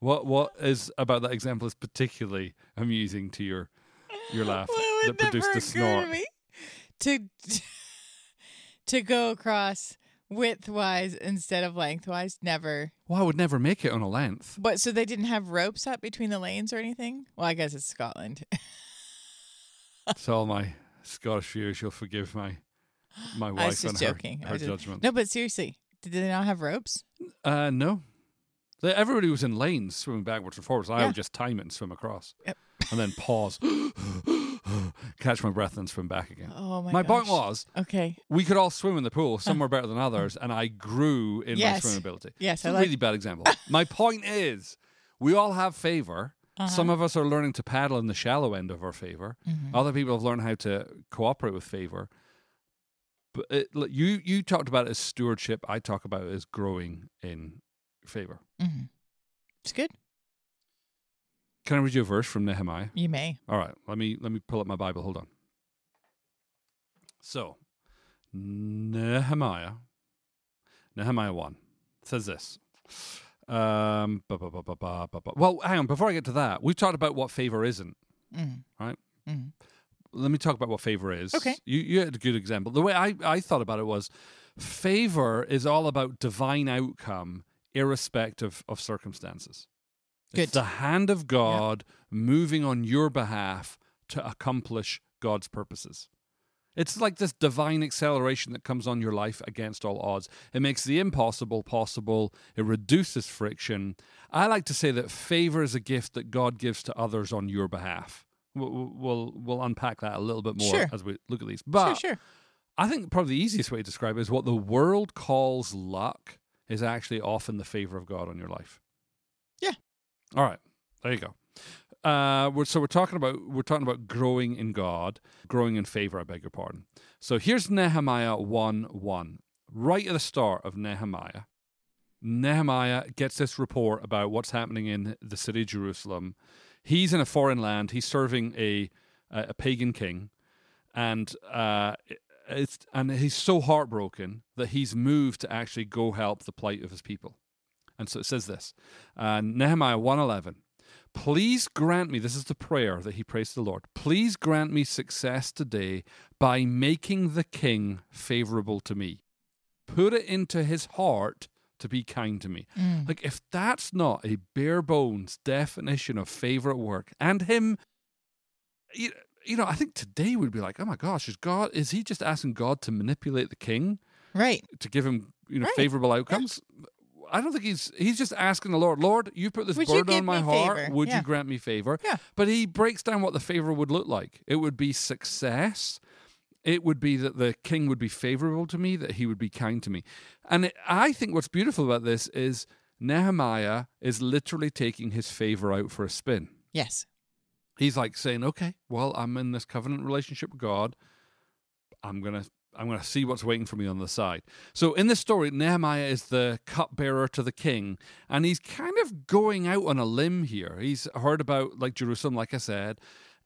[SPEAKER 1] what what is about that example is particularly amusing to your your laugh
[SPEAKER 3] Well,
[SPEAKER 1] that produced a snort?
[SPEAKER 3] to to go across widthwise instead of lengthwise. Never.
[SPEAKER 1] Well, I would never make it on a length.
[SPEAKER 3] But so they didn't have ropes up between the lanes or anything. Well, I guess it's Scotland. [LAUGHS]
[SPEAKER 1] so all my Scottish viewers, you'll forgive my my
[SPEAKER 3] I
[SPEAKER 1] wife
[SPEAKER 3] was
[SPEAKER 1] and
[SPEAKER 3] just
[SPEAKER 1] her,
[SPEAKER 3] joking. I
[SPEAKER 1] her
[SPEAKER 3] was just-
[SPEAKER 1] judgment.
[SPEAKER 3] No, but seriously, did they not have ropes?
[SPEAKER 1] Uh, no. They, everybody was in lanes swimming backwards and forwards. I
[SPEAKER 3] Yeah.
[SPEAKER 1] would just time it and swim across.
[SPEAKER 3] Yep.
[SPEAKER 1] And then pause, [GASPS] [GASPS] [GASPS] [GASPS] catch my breath, and swim back again.
[SPEAKER 3] Oh my.
[SPEAKER 1] my point was,
[SPEAKER 3] Okay.
[SPEAKER 1] we could all swim in the pool. [LAUGHS] Some were better than others, and I grew in
[SPEAKER 3] Yes.
[SPEAKER 1] my swimming ability.
[SPEAKER 3] Yes,
[SPEAKER 1] It's
[SPEAKER 3] I
[SPEAKER 1] a
[SPEAKER 3] like-
[SPEAKER 1] really bad example. [LAUGHS] my point is, we all have favor, Some of us are learning to paddle in the shallow end of our favor.
[SPEAKER 3] Mhm.
[SPEAKER 1] Other people have learned how to cooperate with favor. But it, look, you you talked about it as stewardship. I talk about it as growing in favor.
[SPEAKER 3] Mm-hmm. It's good.
[SPEAKER 1] Can I read you a verse from Nehemiah?
[SPEAKER 3] You may.
[SPEAKER 1] All right, let me let me pull up my Bible. Hold on. So, Nehemiah, Nehemiah one says this. Um, ba- ba- ba- ba- ba- ba- ba- well, hang on. Before I get to that, we've talked about what favor isn't.
[SPEAKER 3] Mm.
[SPEAKER 1] Right.
[SPEAKER 3] Mm.
[SPEAKER 1] Let me talk about what favor is.
[SPEAKER 3] Okay.
[SPEAKER 1] You you had a good example. The way I I thought about it was, favor is all about divine outcome, irrespective of circumstances. It's the hand of God moving on your behalf to accomplish God's purposes. It's like this divine acceleration that comes on your life against all odds. It makes the impossible possible. It reduces friction. I like to say that favor is a gift that God gives to others on your behalf. We'll we'll, we'll unpack that a little bit more
[SPEAKER 3] Sure.
[SPEAKER 1] as we look at these. But
[SPEAKER 3] sure, sure.
[SPEAKER 1] I think probably the easiest way to describe it is what the world calls luck is actually often the favor of God on your life. All right. There you go. Uh, we're, so we're talking about we're talking about growing in God, growing in favor. I beg your pardon. So here's Nehemiah one one. Right at the start of Nehemiah, Nehemiah gets this report about what's happening in the city of Jerusalem. He's in a foreign land. He's serving a a, a pagan king, and uh, it's and he's so heartbroken that he's moved to actually go help the plight of his people. And so it says this, uh, Nehemiah one eleven. Please grant me, this is the prayer that he prays to the Lord. Please grant me success today by making the king favorable to me. Put it into his heart to be kind to me.
[SPEAKER 3] Mm.
[SPEAKER 1] Like, if that's not a bare bones definition of favorite work, and him, you, you know, I think today we'd be like, oh my gosh, is God, is he just asking God to manipulate the king
[SPEAKER 3] Right.
[SPEAKER 1] to give him, you know,
[SPEAKER 3] Right.
[SPEAKER 1] favorable outcomes? I don't think he's he's just asking the Lord, Lord, you put this
[SPEAKER 3] Would
[SPEAKER 1] burden on my heart.
[SPEAKER 3] favor?
[SPEAKER 1] Would
[SPEAKER 3] Yeah.
[SPEAKER 1] you grant me favor?
[SPEAKER 3] Yeah.
[SPEAKER 1] But he breaks down what the favor would look like. It would be success. It would be that the king would be favorable to me, that he would be kind to me. And it, I think what's beautiful about this is Nehemiah is literally taking his favor out for a spin.
[SPEAKER 3] Yes.
[SPEAKER 1] He's like saying, "Okay, well, I'm in this covenant relationship with God. I'm gonna, I'm gonna see what's waiting for me on the side." So in this story, Nehemiah is the cupbearer to the king, and he's kind of going out on a limb here. He's heard about like Jerusalem, like I said,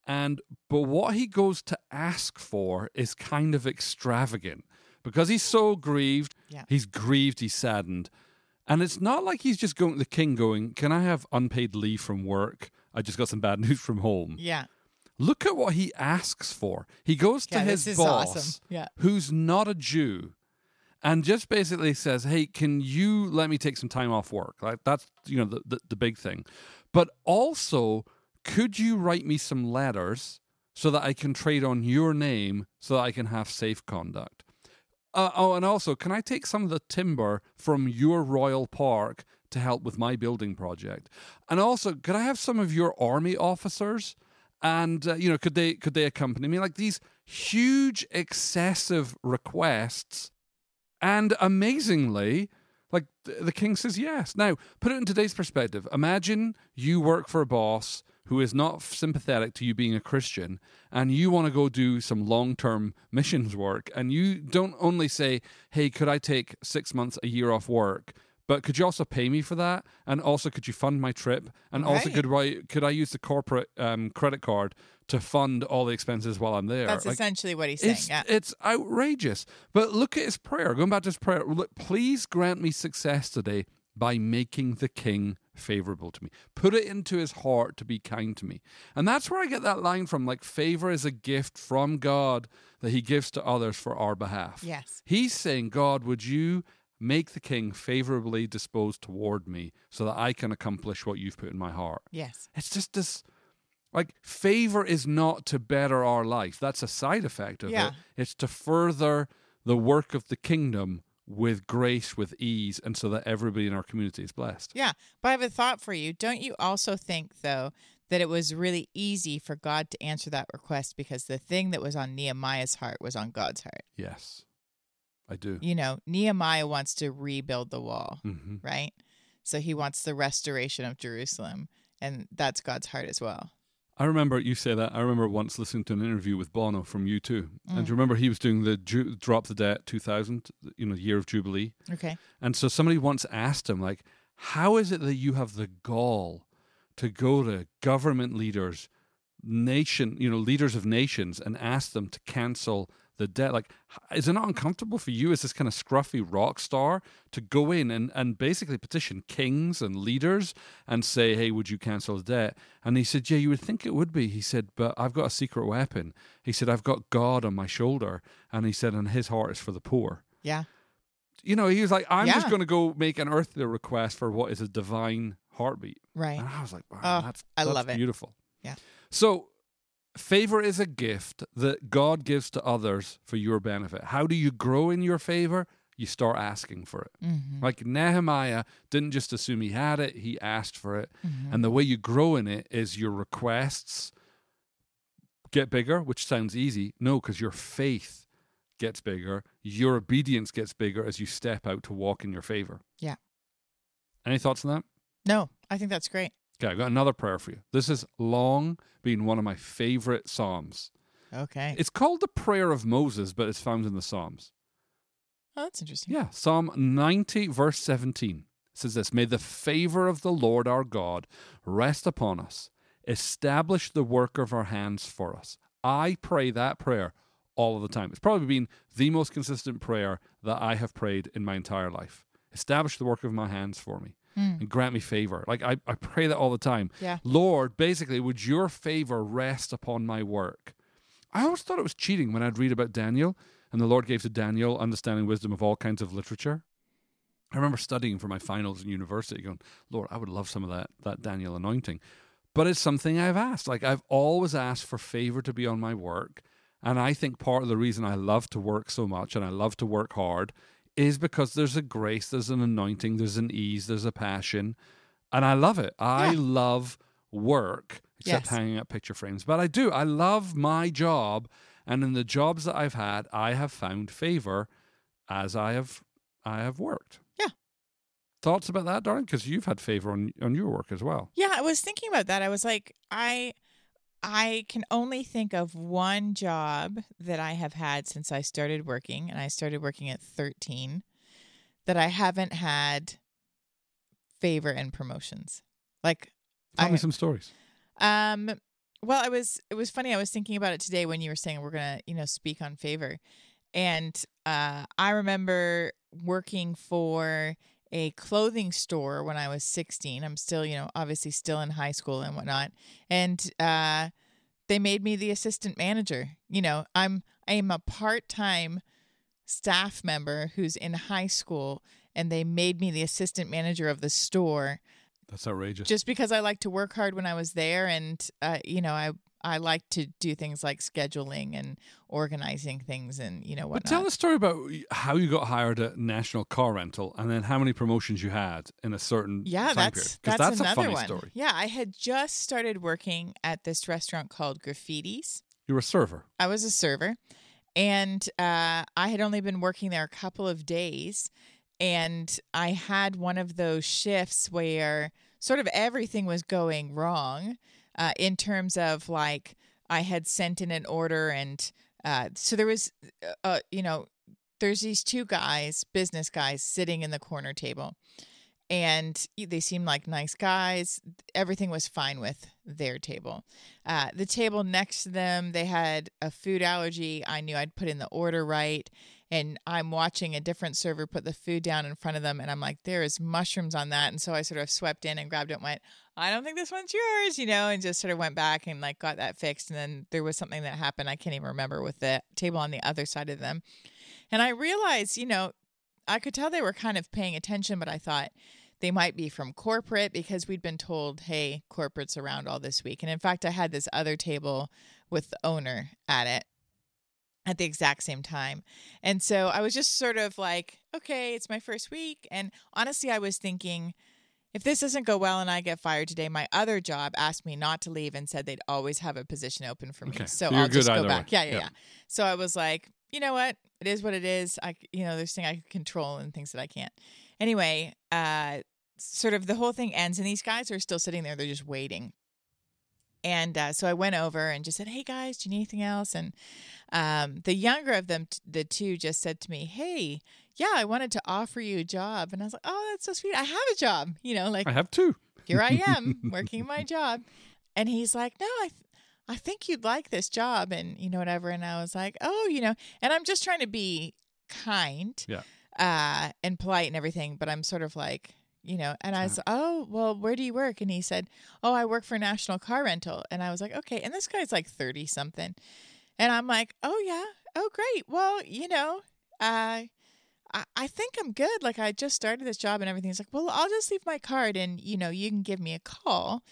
[SPEAKER 1] and but what he goes to ask for is kind of extravagant because he's so grieved.
[SPEAKER 3] Yeah.
[SPEAKER 1] He's grieved. He's saddened. And it's not like he's just going to the king going, Can I have unpaid leave from work? I just got some bad [LAUGHS] news from home.
[SPEAKER 3] Yeah.
[SPEAKER 1] Look at what he asks for. He goes to
[SPEAKER 3] Yeah,
[SPEAKER 1] his boss,
[SPEAKER 3] awesome. Yeah.
[SPEAKER 1] who's not a Jew, and just basically says, Hey, can you let me take some time off work? Like that's you know the, the, the big thing. But also, could you write me some letters so that I can trade on your name so that I can have safe conduct? Uh, oh, and also, can I take some of the timber from your royal park to help with my building project? And also, could I have some of your army officers? And uh, you know, could they could they accompany me? Like these huge, excessive requests, and amazingly, like th- the king says yes. Now, put it in today's perspective. Imagine you work for a boss who is not sympathetic to you being a Christian and you want to go do some long term missions work, and you don't only say, Hey, could I take six months, a year off work? But could you also pay me for that? And also, could you fund my trip? And also,
[SPEAKER 3] Right.
[SPEAKER 1] could I could I use the corporate um, credit card to fund all the expenses while I'm there?
[SPEAKER 3] That's
[SPEAKER 1] Like,
[SPEAKER 3] essentially what he's saying.
[SPEAKER 1] it's,
[SPEAKER 3] Yeah.
[SPEAKER 1] it's outrageous. But look at his prayer. Going back to his prayer, look, please grant me success today by making the king favorable to me. Put it into his heart to be kind to me. And that's where I get that line from like, favor is a gift from God that he gives to others for our behalf.
[SPEAKER 3] Yes.
[SPEAKER 1] He's saying, God, would you make the king favorably disposed toward me so that I can accomplish what you've put in my heart?
[SPEAKER 3] Yes.
[SPEAKER 1] It's just this like favor is not to better our life. That's a side effect of
[SPEAKER 3] Yeah.
[SPEAKER 1] it. It's to further the work of the kingdom with grace, with ease, and so that everybody in our community is blessed.
[SPEAKER 3] Yeah. But I have a thought for you. Don't you also think, though, that it was really easy for God to answer that request because the thing that was on Nehemiah's heart was on God's heart?
[SPEAKER 1] Yes. I do.
[SPEAKER 3] You know, Nehemiah wants to rebuild the wall,
[SPEAKER 1] hmm
[SPEAKER 3] right? So he wants the restoration of Jerusalem. and that's God's heart as well.
[SPEAKER 1] I remember you say that. I remember once listening to an interview with Bono from U2.
[SPEAKER 3] Mm.
[SPEAKER 1] And you remember he was doing the Ju- Drop the Debt 2000, you know, year of Jubilee?
[SPEAKER 3] Okay.
[SPEAKER 1] And so somebody once asked him, like, how is it that you have the gall to go to government leaders, nation, you know, leaders of nations and ask them to cancel the debt? Like, is it not uncomfortable for you as this kind of scruffy rock star to go in and, and basically petition kings and leaders and say, hey, would you cancel the debt? And he said, yeah, you would think it would be. He said, but I've got a secret weapon. He said, I've got God on my shoulder. And he said, and his heart is for the poor
[SPEAKER 3] Yeah.
[SPEAKER 1] you know, he was like, I'm just going to go make an earthly request for what is a divine heartbeat.
[SPEAKER 3] Right.
[SPEAKER 1] And I was like, wow,
[SPEAKER 3] Oh,
[SPEAKER 1] that's,
[SPEAKER 3] I
[SPEAKER 1] that's
[SPEAKER 3] love it.
[SPEAKER 1] beautiful.
[SPEAKER 3] Yeah.
[SPEAKER 1] So, favor is a gift that God gives to others for your benefit. How do you grow in your favor? You start asking for it.
[SPEAKER 3] Mm-hmm.
[SPEAKER 1] Like Nehemiah didn't just assume he had it, he asked for it.
[SPEAKER 3] Mm-hmm.
[SPEAKER 1] And the way you grow in it is your requests get bigger, which sounds easy. No, because your faith gets bigger, your obedience gets bigger as you step out to walk in your favor.
[SPEAKER 3] Yeah.
[SPEAKER 1] Any thoughts on that?
[SPEAKER 3] No, I think that's great.
[SPEAKER 1] Okay, I've got another prayer for you. This has long been one of my favorite Psalms.
[SPEAKER 3] Okay.
[SPEAKER 1] It's called the Prayer of Moses, but it's found in the Psalms.
[SPEAKER 3] oh, that's interesting.
[SPEAKER 1] Yeah, Psalm 90, verse 17 says this May the favor of the Lord our God rest upon us, establish the work of our hands for us. I pray that prayer all of the time. It's probably been the most consistent prayer that I have prayed in my entire life. Establish the work of my hands for me Mm. and grant me favor. Like I, I pray that all the time.
[SPEAKER 3] Yeah.
[SPEAKER 1] Lord, basically, would your favor rest upon my work? I always thought it was cheating when I'd read about Daniel and the Lord gave to Daniel understanding wisdom of all kinds of literature. I remember studying for my finals in university, going, Lord, I would love some of that that Daniel anointing. But it's something I've asked. Like I've always asked for favor to be on my work. And I think part of the reason I love to work so much and I love to work hard is because there's a grace, there's an anointing, there's an ease, there's a passion. And I love it. I
[SPEAKER 3] Yeah.
[SPEAKER 1] love work, except
[SPEAKER 3] Yes.
[SPEAKER 1] hanging up picture frames. But I do. I love my job. And in the jobs that I've had, I have found favor as I have I have worked.
[SPEAKER 3] Yeah.
[SPEAKER 1] Thoughts about that, darling? Because you've had favor on on your work as well.
[SPEAKER 3] Yeah, I was thinking about that. I was like, I I can only think of one job that I have had since I started working, and I started working at 13, that I haven't had favor and promotions. Like
[SPEAKER 1] Tell
[SPEAKER 3] I,
[SPEAKER 1] me some stories.
[SPEAKER 3] um well, I was it was funny. I was thinking about it today when you were saying we're going to, you know, speak on favor. And uh I remember working for a clothing store when I was 16. I'm still, you know, obviously still in high school and whatnot. And uh they made me the assistant manager. You know, I'm I am a part-time staff member who's in high school and they made me the assistant manager of the store
[SPEAKER 1] That's outrageous.
[SPEAKER 3] just because I like to work hard when I was there, and uh, you know, I I like to do things like scheduling and organizing things, and you know
[SPEAKER 1] what.
[SPEAKER 3] but
[SPEAKER 1] tell the story about how you got hired at National Car Rental and then how many promotions you had in a certain
[SPEAKER 3] yeah,
[SPEAKER 1] time
[SPEAKER 3] that's that's,
[SPEAKER 1] a
[SPEAKER 3] another
[SPEAKER 1] funny
[SPEAKER 3] one.
[SPEAKER 1] story.
[SPEAKER 3] Yeah, I had just started working at this restaurant called Graffiti's.
[SPEAKER 1] You were a server.
[SPEAKER 3] I was a server, and uh, I had only been working there a couple of days, and I had one of those shifts where sort of everything was going wrong uh, in terms of like I had sent in an order, and uh, so there was, uh, you know, there's these two guys, business guys, sitting in the corner table. And they seemed like nice guys. Everything was fine with their table. Uh, the table next to them, they had a food allergy. I knew I'd put in the order right. And I'm watching a different server put the food down in front of them. And I'm like, there is mushrooms on that. And so I sort of swept in and grabbed it and went, I don't think this one's yours, you know, and just sort of went back and like got that fixed. And then there was something that happened. I can't even remember with the table on the other side of them. And I realized, you know, I could tell they were kind of paying attention, but I thought, they might be from corporate because we'd been told, hey, corporate's around all this week. And in fact, I had this other table with the owner at it at the exact same time. And so I was just sort of like, okay, it's my first week. And honestly, I was thinking, if this doesn't go well and I get fired today, my other job asked me not to leave and said they'd always have a position open for me.
[SPEAKER 1] Okay,
[SPEAKER 3] So,
[SPEAKER 1] so
[SPEAKER 3] I'll just go back. Yeah, yeah,
[SPEAKER 1] Yeah.
[SPEAKER 3] yeah. So I was like, you know what? It is what it is. I, you know, there's things I can control and things that I can't. Anyway, uh, sort of the whole thing ends, and these guys are still sitting there. They're just waiting. And uh, so I went over and just said, "Hey guys, do you need anything else?" And um, the younger of them, t- the two, just said to me, "Hey, yeah, I wanted to offer you a job." And I was like, "Oh, that's so sweet. I have a job. [LAUGHS] You know, like
[SPEAKER 1] I have two.
[SPEAKER 3] here I [LAUGHS] am working my job." And he's like, "No, I." Th- I think you'd like this job and you know whatever and I was like, "Oh, you know." And I'm just trying to be kind.
[SPEAKER 1] Yeah.
[SPEAKER 3] Uh and polite and everything, but I'm sort of like, you know, and I was, "Oh, well, where do you work?" And he said, "Oh, I work for National Car Rental." And I was like, "Okay." And this guy's like 30 something. And I'm like, "Oh, yeah. Oh, great. Well, you know, uh I, I think I'm good. Like I just started this job and everything. He's like, well, I'll just leave my card and you know you can give me a call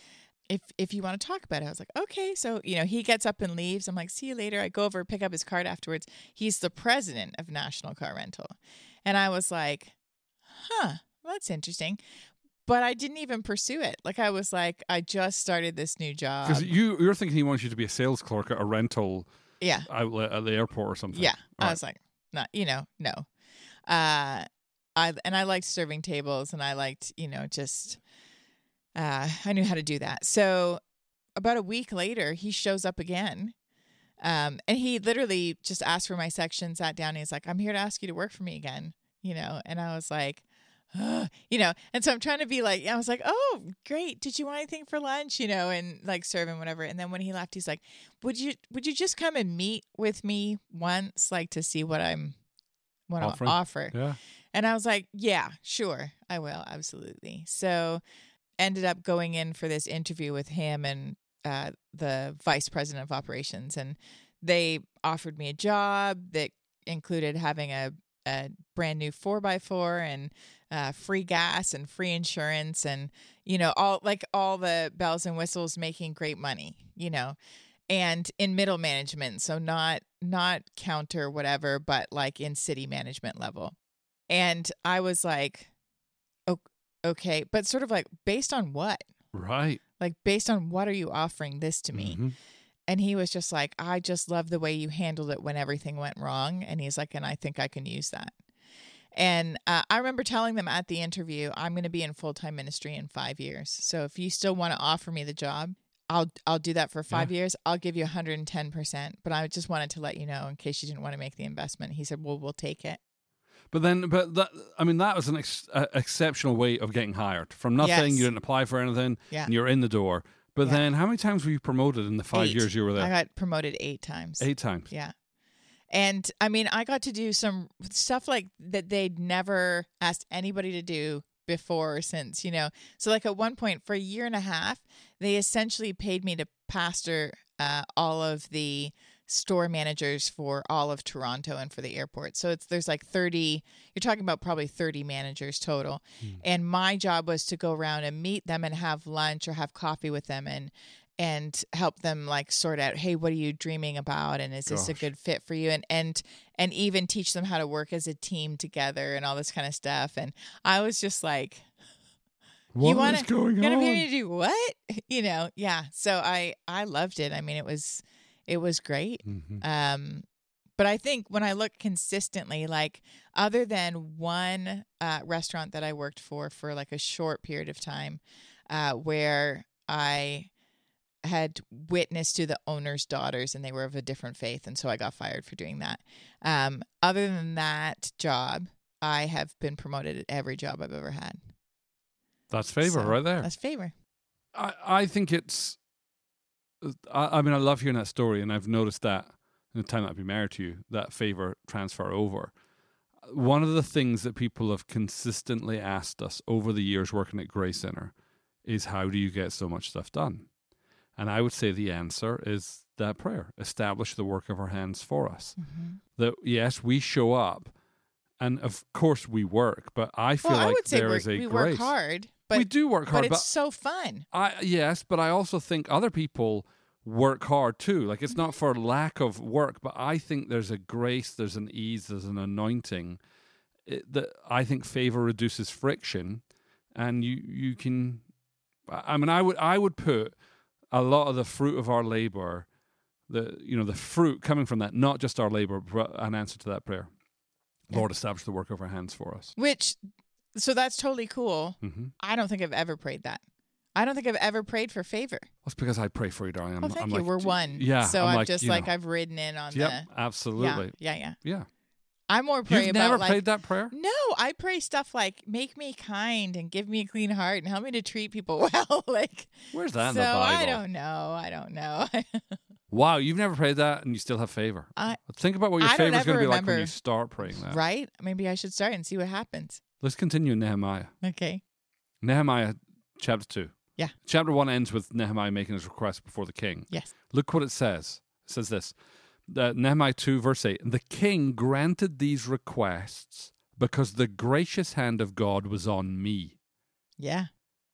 [SPEAKER 3] if if you want to talk about it. I was like, okay. So you know he gets up and leaves. I'm like, see you later. I go over pick up his card afterwards. He's the president of National Car Rental, and I was like, huh, well, that's interesting. But I didn't even pursue it. Like I was like, I just started this new job.
[SPEAKER 1] Because you you're thinking he wants you to be a sales clerk at a rental
[SPEAKER 3] yeah,
[SPEAKER 1] outlet at the airport or something.
[SPEAKER 3] Yeah. I
[SPEAKER 1] Right.
[SPEAKER 3] was like, not, you know, no. Uh, I, and I liked serving tables and I liked, you know, just, uh, I knew how to do that. So about a week later, he shows up again. Um, and he literally just asked for my section, sat down, and he's like, I'm here to ask you to work for me again, you know? And I was like, [GASPS] you know, and so I'm trying to be like, I was like, oh, great. Did you want anything for lunch? You know, and like serve him whatever. And then when he left, he's like, would you would you just come and meet with me once, like to see what I'm what
[SPEAKER 1] Offering?
[SPEAKER 3] I'll offer?
[SPEAKER 1] Yeah.
[SPEAKER 3] And I was like, yeah, sure, I will, absolutely. So ended up going in for this interview with him and uh, the vice president of operations, and they offered me a job that included having a, a brand new four by four and uh, free gas and free insurance and you know all like all the bells and whistles, making great money, you know, and in middle management, so not not counter whatever, but like in city management level. And I was like, "O- okay, but sort of like based on what?
[SPEAKER 1] Right.
[SPEAKER 3] Like based on what are you offering this to me?
[SPEAKER 1] Mhm.
[SPEAKER 3] And he was just like, I just love the way you handled it when everything went wrong. And he's like, and I think I can use that. And uh, I remember telling them at the interview, I'm going to be in full time ministry in five years. So if you still want to offer me the job, I'll I'll do that for five years. I'll give you 110 percent. But I just wanted to let you know in case you didn't want to make the investment. He said, Well, we'll take it.
[SPEAKER 1] But then, but that, I mean, that was an ex- uh, exceptional way of getting hired. From nothing,
[SPEAKER 3] Yes.
[SPEAKER 1] you didn't apply for anything,
[SPEAKER 3] Yeah.
[SPEAKER 1] and you're in the door. But
[SPEAKER 3] Yeah.
[SPEAKER 1] then, how many times were you promoted in the five
[SPEAKER 3] Eight.
[SPEAKER 1] years you were there?
[SPEAKER 3] I got promoted eight times.
[SPEAKER 1] Eight times.
[SPEAKER 3] Yeah. And I mean, I got to do some stuff like that they'd never asked anybody to do before or since, you know. So, like at one point for a year and a half, they essentially paid me to pastor uh, all of the store managers for all of Toronto and for the airport. So it's there's like 30 you're talking about probably 30 managers total. Hmm. And my job was to go around and meet them and have lunch or have coffee with them and and help them like sort out hey what are you dreaming about? And is this a good fit for you? And and and even teach them how to work as a team together and all this kind of stuff. And i was just like
[SPEAKER 1] What
[SPEAKER 3] you want
[SPEAKER 1] is going
[SPEAKER 3] gonna
[SPEAKER 1] on?
[SPEAKER 3] me to do what? [LAUGHS] You know? Yeah. So i i loved it. I mean it was it was great
[SPEAKER 1] Mhm.
[SPEAKER 3] um but i think when i look consistently like other than one uh, restaurant that i worked for for like a short period of time uh, where i had witnessed to the owner's daughters and they were of a different faith and so i got fired for doing that um, other than that job i have been promoted at every job i've ever had
[SPEAKER 1] That's favor
[SPEAKER 3] So,
[SPEAKER 1] right there.
[SPEAKER 3] that's favor
[SPEAKER 1] I, I think it's. I, I mean, I love hearing that story, and I've noticed that in the time that I've been married to you, that favor transfer over. One of the things that people have consistently asked us over the years working at Grace Center is how do you get so much stuff done? And I would say the answer is that prayer establish the work of our hands for us.
[SPEAKER 3] Mm-hmm.
[SPEAKER 1] That, yes, we show up, and of course we work, but I feel
[SPEAKER 3] well
[SPEAKER 1] like
[SPEAKER 3] i would say
[SPEAKER 1] there
[SPEAKER 3] we're-
[SPEAKER 1] a
[SPEAKER 3] we
[SPEAKER 1] grace.
[SPEAKER 3] work hard but
[SPEAKER 1] we do work hard,
[SPEAKER 3] but it's so fun
[SPEAKER 1] I yes, but I also think other people work hard too. Like it's not for lack of work, but I think there's a grace, there's an ease, there's an anointing it, that I think favor reduces friction, and you you can. I I mean, I would I would put a lot of the fruit of our labor, the you know the fruit coming from that, not just our labor, but an answer to that prayer. Lord, establish the work of our hands for us.
[SPEAKER 3] which So that's totally cool.
[SPEAKER 1] Mm-hmm.
[SPEAKER 3] I don't think I've ever prayed that. I don't think I've ever prayed for favor.
[SPEAKER 1] That's because I pray for you, darling. I'm,
[SPEAKER 3] oh, thank
[SPEAKER 1] I'm
[SPEAKER 3] you.
[SPEAKER 1] like,
[SPEAKER 3] We're one.
[SPEAKER 1] Yeah.
[SPEAKER 3] So
[SPEAKER 1] I'm
[SPEAKER 3] I'm,
[SPEAKER 1] like,
[SPEAKER 3] just like
[SPEAKER 1] know.
[SPEAKER 3] I've ridden in on
[SPEAKER 1] Yep,
[SPEAKER 3] the.
[SPEAKER 1] absolutely.
[SPEAKER 3] Yeah, yeah,
[SPEAKER 1] Yeah.
[SPEAKER 3] yeah. I more pray
[SPEAKER 1] You've
[SPEAKER 3] about
[SPEAKER 1] never
[SPEAKER 3] like,
[SPEAKER 1] prayed that prayer?
[SPEAKER 3] No, I pray stuff like make me kind and give me a clean heart and help me to treat people [LAUGHS] well. like
[SPEAKER 1] Where's that
[SPEAKER 3] so
[SPEAKER 1] in the Bible?
[SPEAKER 3] I don't know. I don't know. [LAUGHS]
[SPEAKER 1] Wow, you've never prayed that and you still have favor.
[SPEAKER 3] I
[SPEAKER 1] Think about what your
[SPEAKER 3] favor don't
[SPEAKER 1] going to be like when you start praying that.
[SPEAKER 3] right? Maybe I should start and see what happens.
[SPEAKER 1] Let's continue in Nehemiah.
[SPEAKER 3] Okay.
[SPEAKER 1] Nehemiah chapter 2.
[SPEAKER 3] Yeah.
[SPEAKER 1] Chapter 1 ends with Nehemiah making his request before the king.
[SPEAKER 3] Yes.
[SPEAKER 1] Look what it says. It says this uh, Nehemiah 2, verse 8 The king granted these requests because the gracious hand of God was on me.
[SPEAKER 3] Yeah.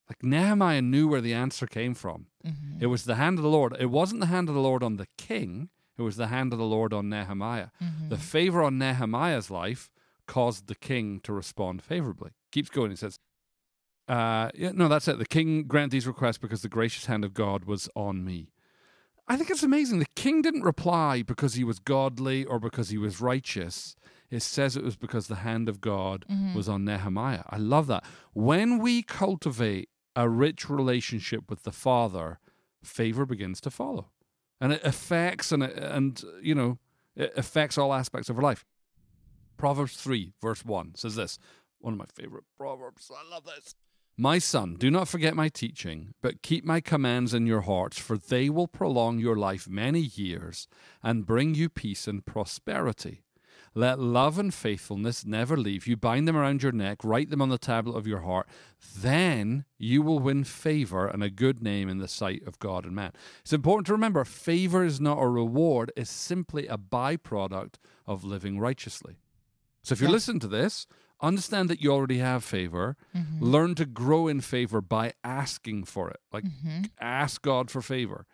[SPEAKER 1] Like Nehemiah knew where the answer came from.
[SPEAKER 3] Mhm.
[SPEAKER 1] It was the hand of the Lord. It wasn't the hand of the Lord on the king, it was the hand of the Lord on Nehemiah.
[SPEAKER 3] Mhm.
[SPEAKER 1] The favor on Nehemiah's life caused the king to respond favorably. Keeps going. He says, uh, yeah, no, that's it. The king granted these requests because the gracious hand of God was on me. I think it's amazing. The king didn't reply because he was godly or because he was righteous. It says it was because the hand of God was on Nehemiah. I love that. When we cultivate a rich relationship with the Father, favor begins to follow. And it affects and, it, and you know, it affects all aspects of our life. Proverbs 3, verse 1 says this one of my favorite proverbs. I love this. My son, do not forget my teaching, but keep my commands in your hearts, for they will prolong your life many years and bring you peace and prosperity. Let love and faithfulness never leave you. Bind them around your neck, write them on the tablet of your heart. Then you will win favor and a good name in the sight of God and man. It's important to remember favor is not a reward, it's simply a byproduct of living righteously. So if you're
[SPEAKER 3] Yeah.
[SPEAKER 1] listening to this, understand that you already have favor.
[SPEAKER 3] Mm-hmm.
[SPEAKER 1] Learn to grow in favor by asking for it. Like
[SPEAKER 3] Mm-hmm.
[SPEAKER 1] ask God for favor.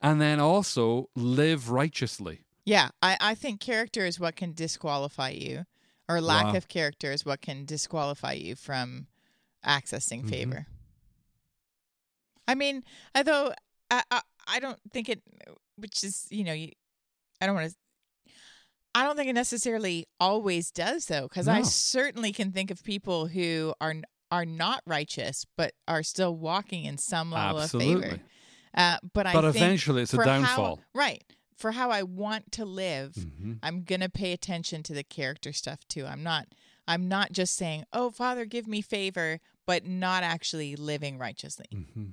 [SPEAKER 1] And then also live righteously.
[SPEAKER 3] Yeah, I, I think character is what can disqualify you, or lack
[SPEAKER 1] Wow.
[SPEAKER 3] of character is what can disqualify you from accessing
[SPEAKER 1] Mhm.
[SPEAKER 3] favor. I mean, although I, I, I don't think it, which is you know, you, I don't want to. I don't think it necessarily always does though, because I certainly can think of people who are are not righteous but are still walking in some level of favor. Uh, but I
[SPEAKER 1] But
[SPEAKER 3] think
[SPEAKER 1] eventually it's a
[SPEAKER 3] for how-
[SPEAKER 1] downfall.
[SPEAKER 3] right. For how I want to live,
[SPEAKER 1] Mhm.
[SPEAKER 3] I'm gonna pay attention to the character stuff too. I'm not I'm not just saying, "Oh, Father, give me favor," but not actually living righteously.
[SPEAKER 1] Mhm.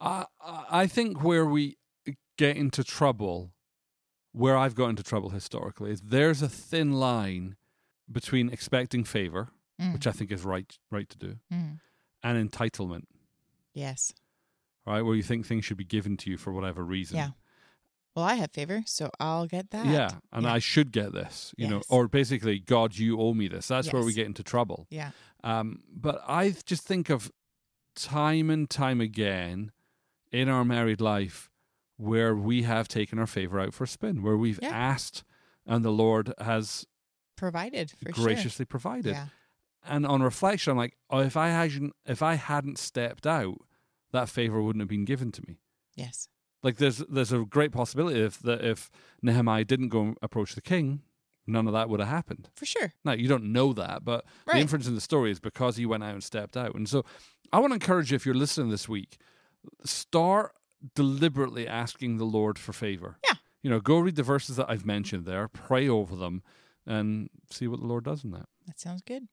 [SPEAKER 1] I I I think where we get into trouble, where I've got into trouble historically, is there's a thin line between expecting favor,
[SPEAKER 3] Mm.
[SPEAKER 1] which I think is right right to do,
[SPEAKER 3] Mm.
[SPEAKER 1] and entitlement.
[SPEAKER 3] Yes.
[SPEAKER 1] Right, where you think things should be given to you for whatever reason.
[SPEAKER 3] Yeah. Well, I have favor, so I'll get that.
[SPEAKER 1] Yeah, and
[SPEAKER 3] Yeah.
[SPEAKER 1] I should get this, you know, or basically, God, you owe me this. That's where we get into trouble.
[SPEAKER 3] Yeah.
[SPEAKER 1] Um, but I just think of time and time again in our married life where we have taken our favor out for a spin, where we've
[SPEAKER 3] Yeah.
[SPEAKER 1] asked and the Lord has
[SPEAKER 3] Provided for
[SPEAKER 1] graciously
[SPEAKER 3] sure.
[SPEAKER 1] provided.
[SPEAKER 3] Yeah.
[SPEAKER 1] And on reflection, I'm like, oh, if I hadn't, if I hadn't stepped out, that favor wouldn't have been given to me.
[SPEAKER 3] Yes.
[SPEAKER 1] Like there's there's a great possibility if that if Nehemiah didn't go and approach the king, none of that would have happened.
[SPEAKER 3] For sure.
[SPEAKER 1] Now you don't know that, but the inference in the story is because he went out and stepped out. And so I want to encourage you if you're listening this week, start deliberately asking the Lord for favor.
[SPEAKER 3] Yeah.
[SPEAKER 1] You know, go read the verses that I've mentioned there, pray over them, and see what the Lord does in that.
[SPEAKER 3] That sounds good.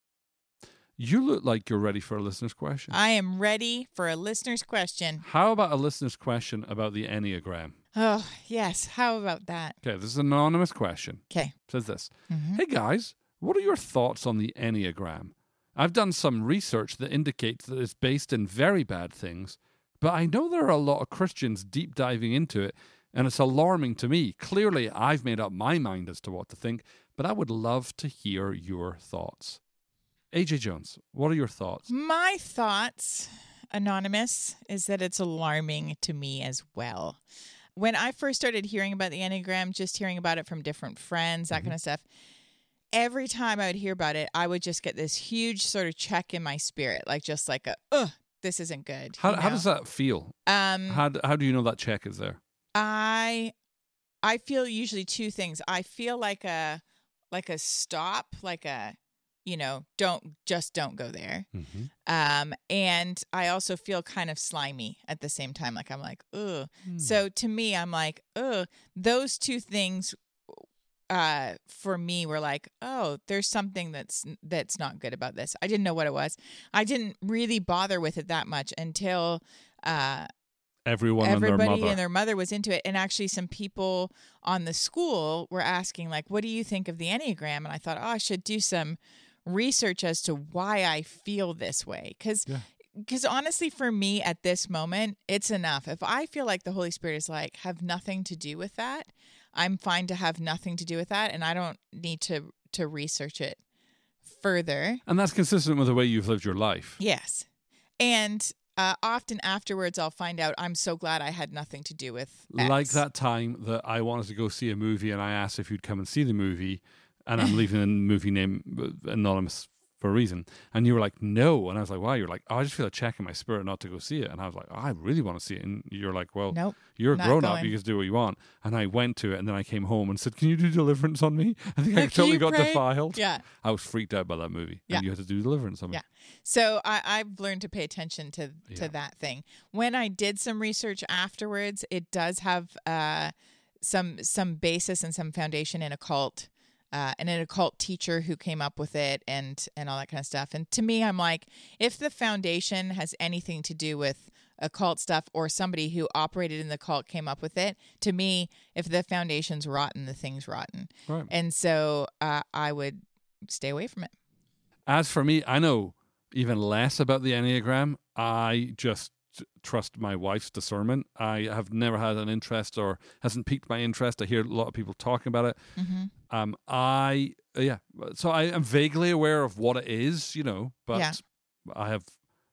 [SPEAKER 1] You look like you're ready for a listener's question.
[SPEAKER 3] I am ready for a listener's question.
[SPEAKER 1] How about a listener's question about the Enneagram?
[SPEAKER 3] Oh, yes. How about that?
[SPEAKER 1] Okay, this is an anonymous question.
[SPEAKER 3] Okay.
[SPEAKER 1] Says this
[SPEAKER 3] Mhm.
[SPEAKER 1] Hey guys, what are your thoughts on the Enneagram? I've done some research that indicates that it's based in very bad things, but I know there are a lot of Christians deep diving into it, and it's alarming to me. Clearly, I've made up my mind as to what to think, but I would love to hear your thoughts. AJ Jones, what are your thoughts?
[SPEAKER 3] My thoughts, Anonymous, is that it's alarming to me as well. When I first started hearing about the Enneagram, just hearing about it from different friends, that mm-hmm. kind of stuff, every time I would hear about it, I would just get this huge sort of check in my spirit, like just like a, ugh, this isn't good.
[SPEAKER 1] How,
[SPEAKER 3] you
[SPEAKER 1] how does that feel?
[SPEAKER 3] Um,
[SPEAKER 1] How, how do you know that check is there?
[SPEAKER 3] I I feel usually two things. I feel like a like a stop, like a you know, don't just don't go there.
[SPEAKER 1] Mhm.
[SPEAKER 3] Um, and I also feel kind of slimy at the same time. Like I'm like, ugh.
[SPEAKER 1] Hmm.
[SPEAKER 3] So to me, I'm like, ugh. Those two things, uh, for me we were like, oh, there's something that's that's not good about this. I didn't know what it was. I didn't really bother with it that much until, uh,
[SPEAKER 1] Everyone and their
[SPEAKER 3] everybody and their mother was into it and actually some people on the school were asking like what do you think of the enneagram and i thought oh i should do some research as to why i feel this way because
[SPEAKER 1] Yeah.
[SPEAKER 3] because honestly for me at this moment it's enough if i feel like the holy spirit is like have nothing to do with that i'm fine to have nothing to do with that and i don't need to to research it further
[SPEAKER 1] and that's consistent with the way you've lived your life.
[SPEAKER 3] Yes. And uh, often afterwards, I'll find out I'm so glad I had nothing to do with X.
[SPEAKER 1] Like that time that I wanted to go see a movie and I asked if you'd come and see the movie, and I'm [LAUGHS] leaving the movie name uh, anonymous for a reason. And you were like, no. And I was like, why? You're like, oh, I just feel a check in my spirit not to go see it. And I was like, I really want to see it. And you're like, well,
[SPEAKER 3] Nope.
[SPEAKER 1] you're grown up. You can do what you want. And I went to it and then I came home and said, can you do deliverance on me? [LAUGHS] I think I totally got
[SPEAKER 3] pray?
[SPEAKER 1] defiled.
[SPEAKER 3] Yeah.
[SPEAKER 1] I was freaked out by that movie.
[SPEAKER 3] Yeah.
[SPEAKER 1] And you had to do deliverance on me.
[SPEAKER 3] Yeah. So I, I've learned to pay attention to
[SPEAKER 1] Yeah.
[SPEAKER 3] to that thing. When I did some research afterwards, it does have uh, some some basis and some foundation in occult. Uh, and an occult teacher who came up with it and and all that kind of stuff. And to me, I'm like, if the foundation has anything to do with occult stuff or somebody who operated in the cult came up with it, to me, if the foundation's rotten, the thing's rotten.
[SPEAKER 1] Right.
[SPEAKER 3] And so uh, I would stay away from it.
[SPEAKER 1] As for me, I know even less about the Enneagram. I just trust my wife's discernment. I have never had an interest or hasn't piqued my interest. I hear a lot of people talking about it.
[SPEAKER 3] Mm-hmm.
[SPEAKER 1] Um, I yeah, so I am vaguely aware of what it is, you know, but
[SPEAKER 3] Yeah.
[SPEAKER 1] I have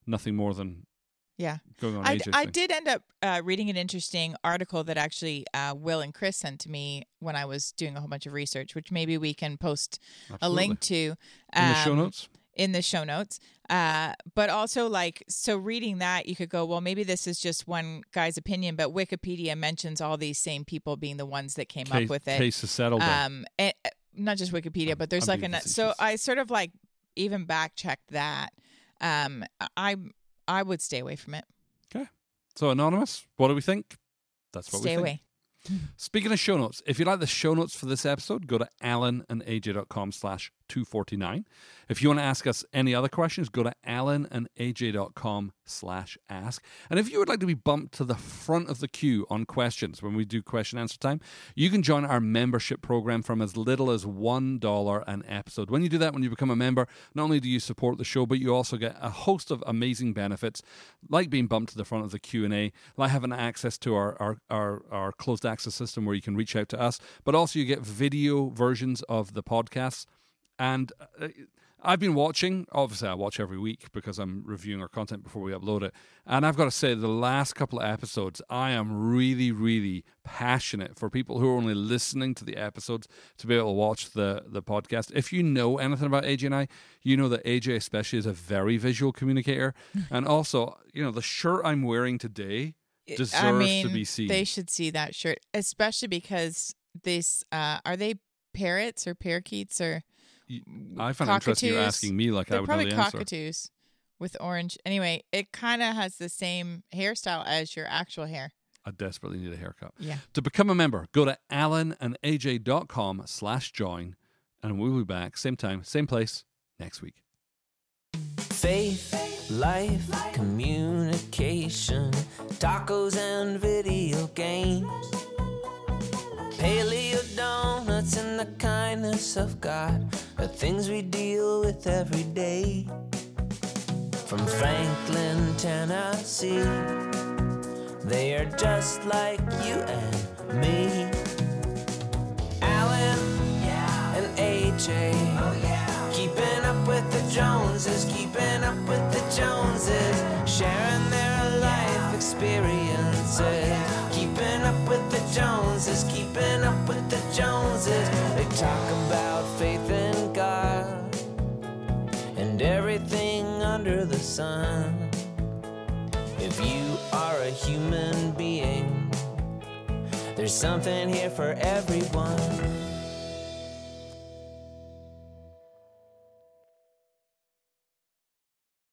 [SPEAKER 1] nothing more than
[SPEAKER 3] Yeah.
[SPEAKER 1] going on
[SPEAKER 3] I, did end up uh, reading an interesting article that actually uh, Will and Chris sent to me when I was doing a whole bunch of research, which maybe we can post a link to
[SPEAKER 1] in the show
[SPEAKER 3] um,
[SPEAKER 1] notes.
[SPEAKER 3] In the show notes. Uh, but also, like, so reading that, you could go, well, maybe this is just one guy's opinion, but Wikipedia mentions all these same people being the ones that came
[SPEAKER 1] Case,
[SPEAKER 3] up with it.
[SPEAKER 1] case is settled.
[SPEAKER 3] Um, and, uh, not just Wikipedia, but there's
[SPEAKER 1] I'm
[SPEAKER 3] like
[SPEAKER 1] being
[SPEAKER 3] a so. I sort of like even back checked that. Um, I I would stay away from it. Okay.
[SPEAKER 1] So anonymous, what do we think? That's what
[SPEAKER 3] stay
[SPEAKER 1] we think.
[SPEAKER 3] Stay away.
[SPEAKER 1] Speaking of show notes, if you like the show notes for this episode, go to alanandaj.com slash 249. If you want to ask us any other questions, go to alanandaj.com slash ask. And if you would like to be bumped to the front of the queue on questions when we do question answer time, you can join our membership program from as little as $1 an episode. When you do that, when you become a member, not only do you support the show, but you also get a host of amazing benefits, like being bumped to the front of the Q&A, like having access to our, our, our, our closed access system where you can reach out to us, but also you get video versions of the podcasts. And uh, I've been watching, obviously, I watch every week because I'm reviewing our content before we upload it. And I've got to say, the last couple of episodes, I am really, really passionate for people who are only listening to the episodes to be able to watch the, the podcast. If you know anything about AJ and I, you know that AJ, especially, is a very visual communicator. [LAUGHS] and also, you know, the shirt I'm wearing today deserves
[SPEAKER 3] I mean,
[SPEAKER 1] to be seen.
[SPEAKER 3] they should see that shirt, especially because this uh, are they parrots or parakeets or
[SPEAKER 1] I find it interesting you
[SPEAKER 3] cockatoos?
[SPEAKER 1] asking me like I
[SPEAKER 3] they're
[SPEAKER 1] would know
[SPEAKER 3] probably
[SPEAKER 1] the answer.
[SPEAKER 3] cockatoos with orange. Anyway, it kind of has the same hairstyle as your actual hair.
[SPEAKER 1] I desperately need a haircut.
[SPEAKER 3] Yeah.
[SPEAKER 1] To become a member, go to alanandaj.com slash join, and we'll be back same time, same place next week.
[SPEAKER 5] Faith, life, communication, tacos and video games. Paleo donuts and the kindness of God are things we deal with every day. From Franklin, Tennessee, they are just like you and me. Alan and AJ. Keeping up with the Joneses, keeping up with the Joneses, sharing their life experiences. With the Joneses, keeping up with the Joneses. They talk about faith in God and everything under the sun. If you are a human being, there's something here for everyone.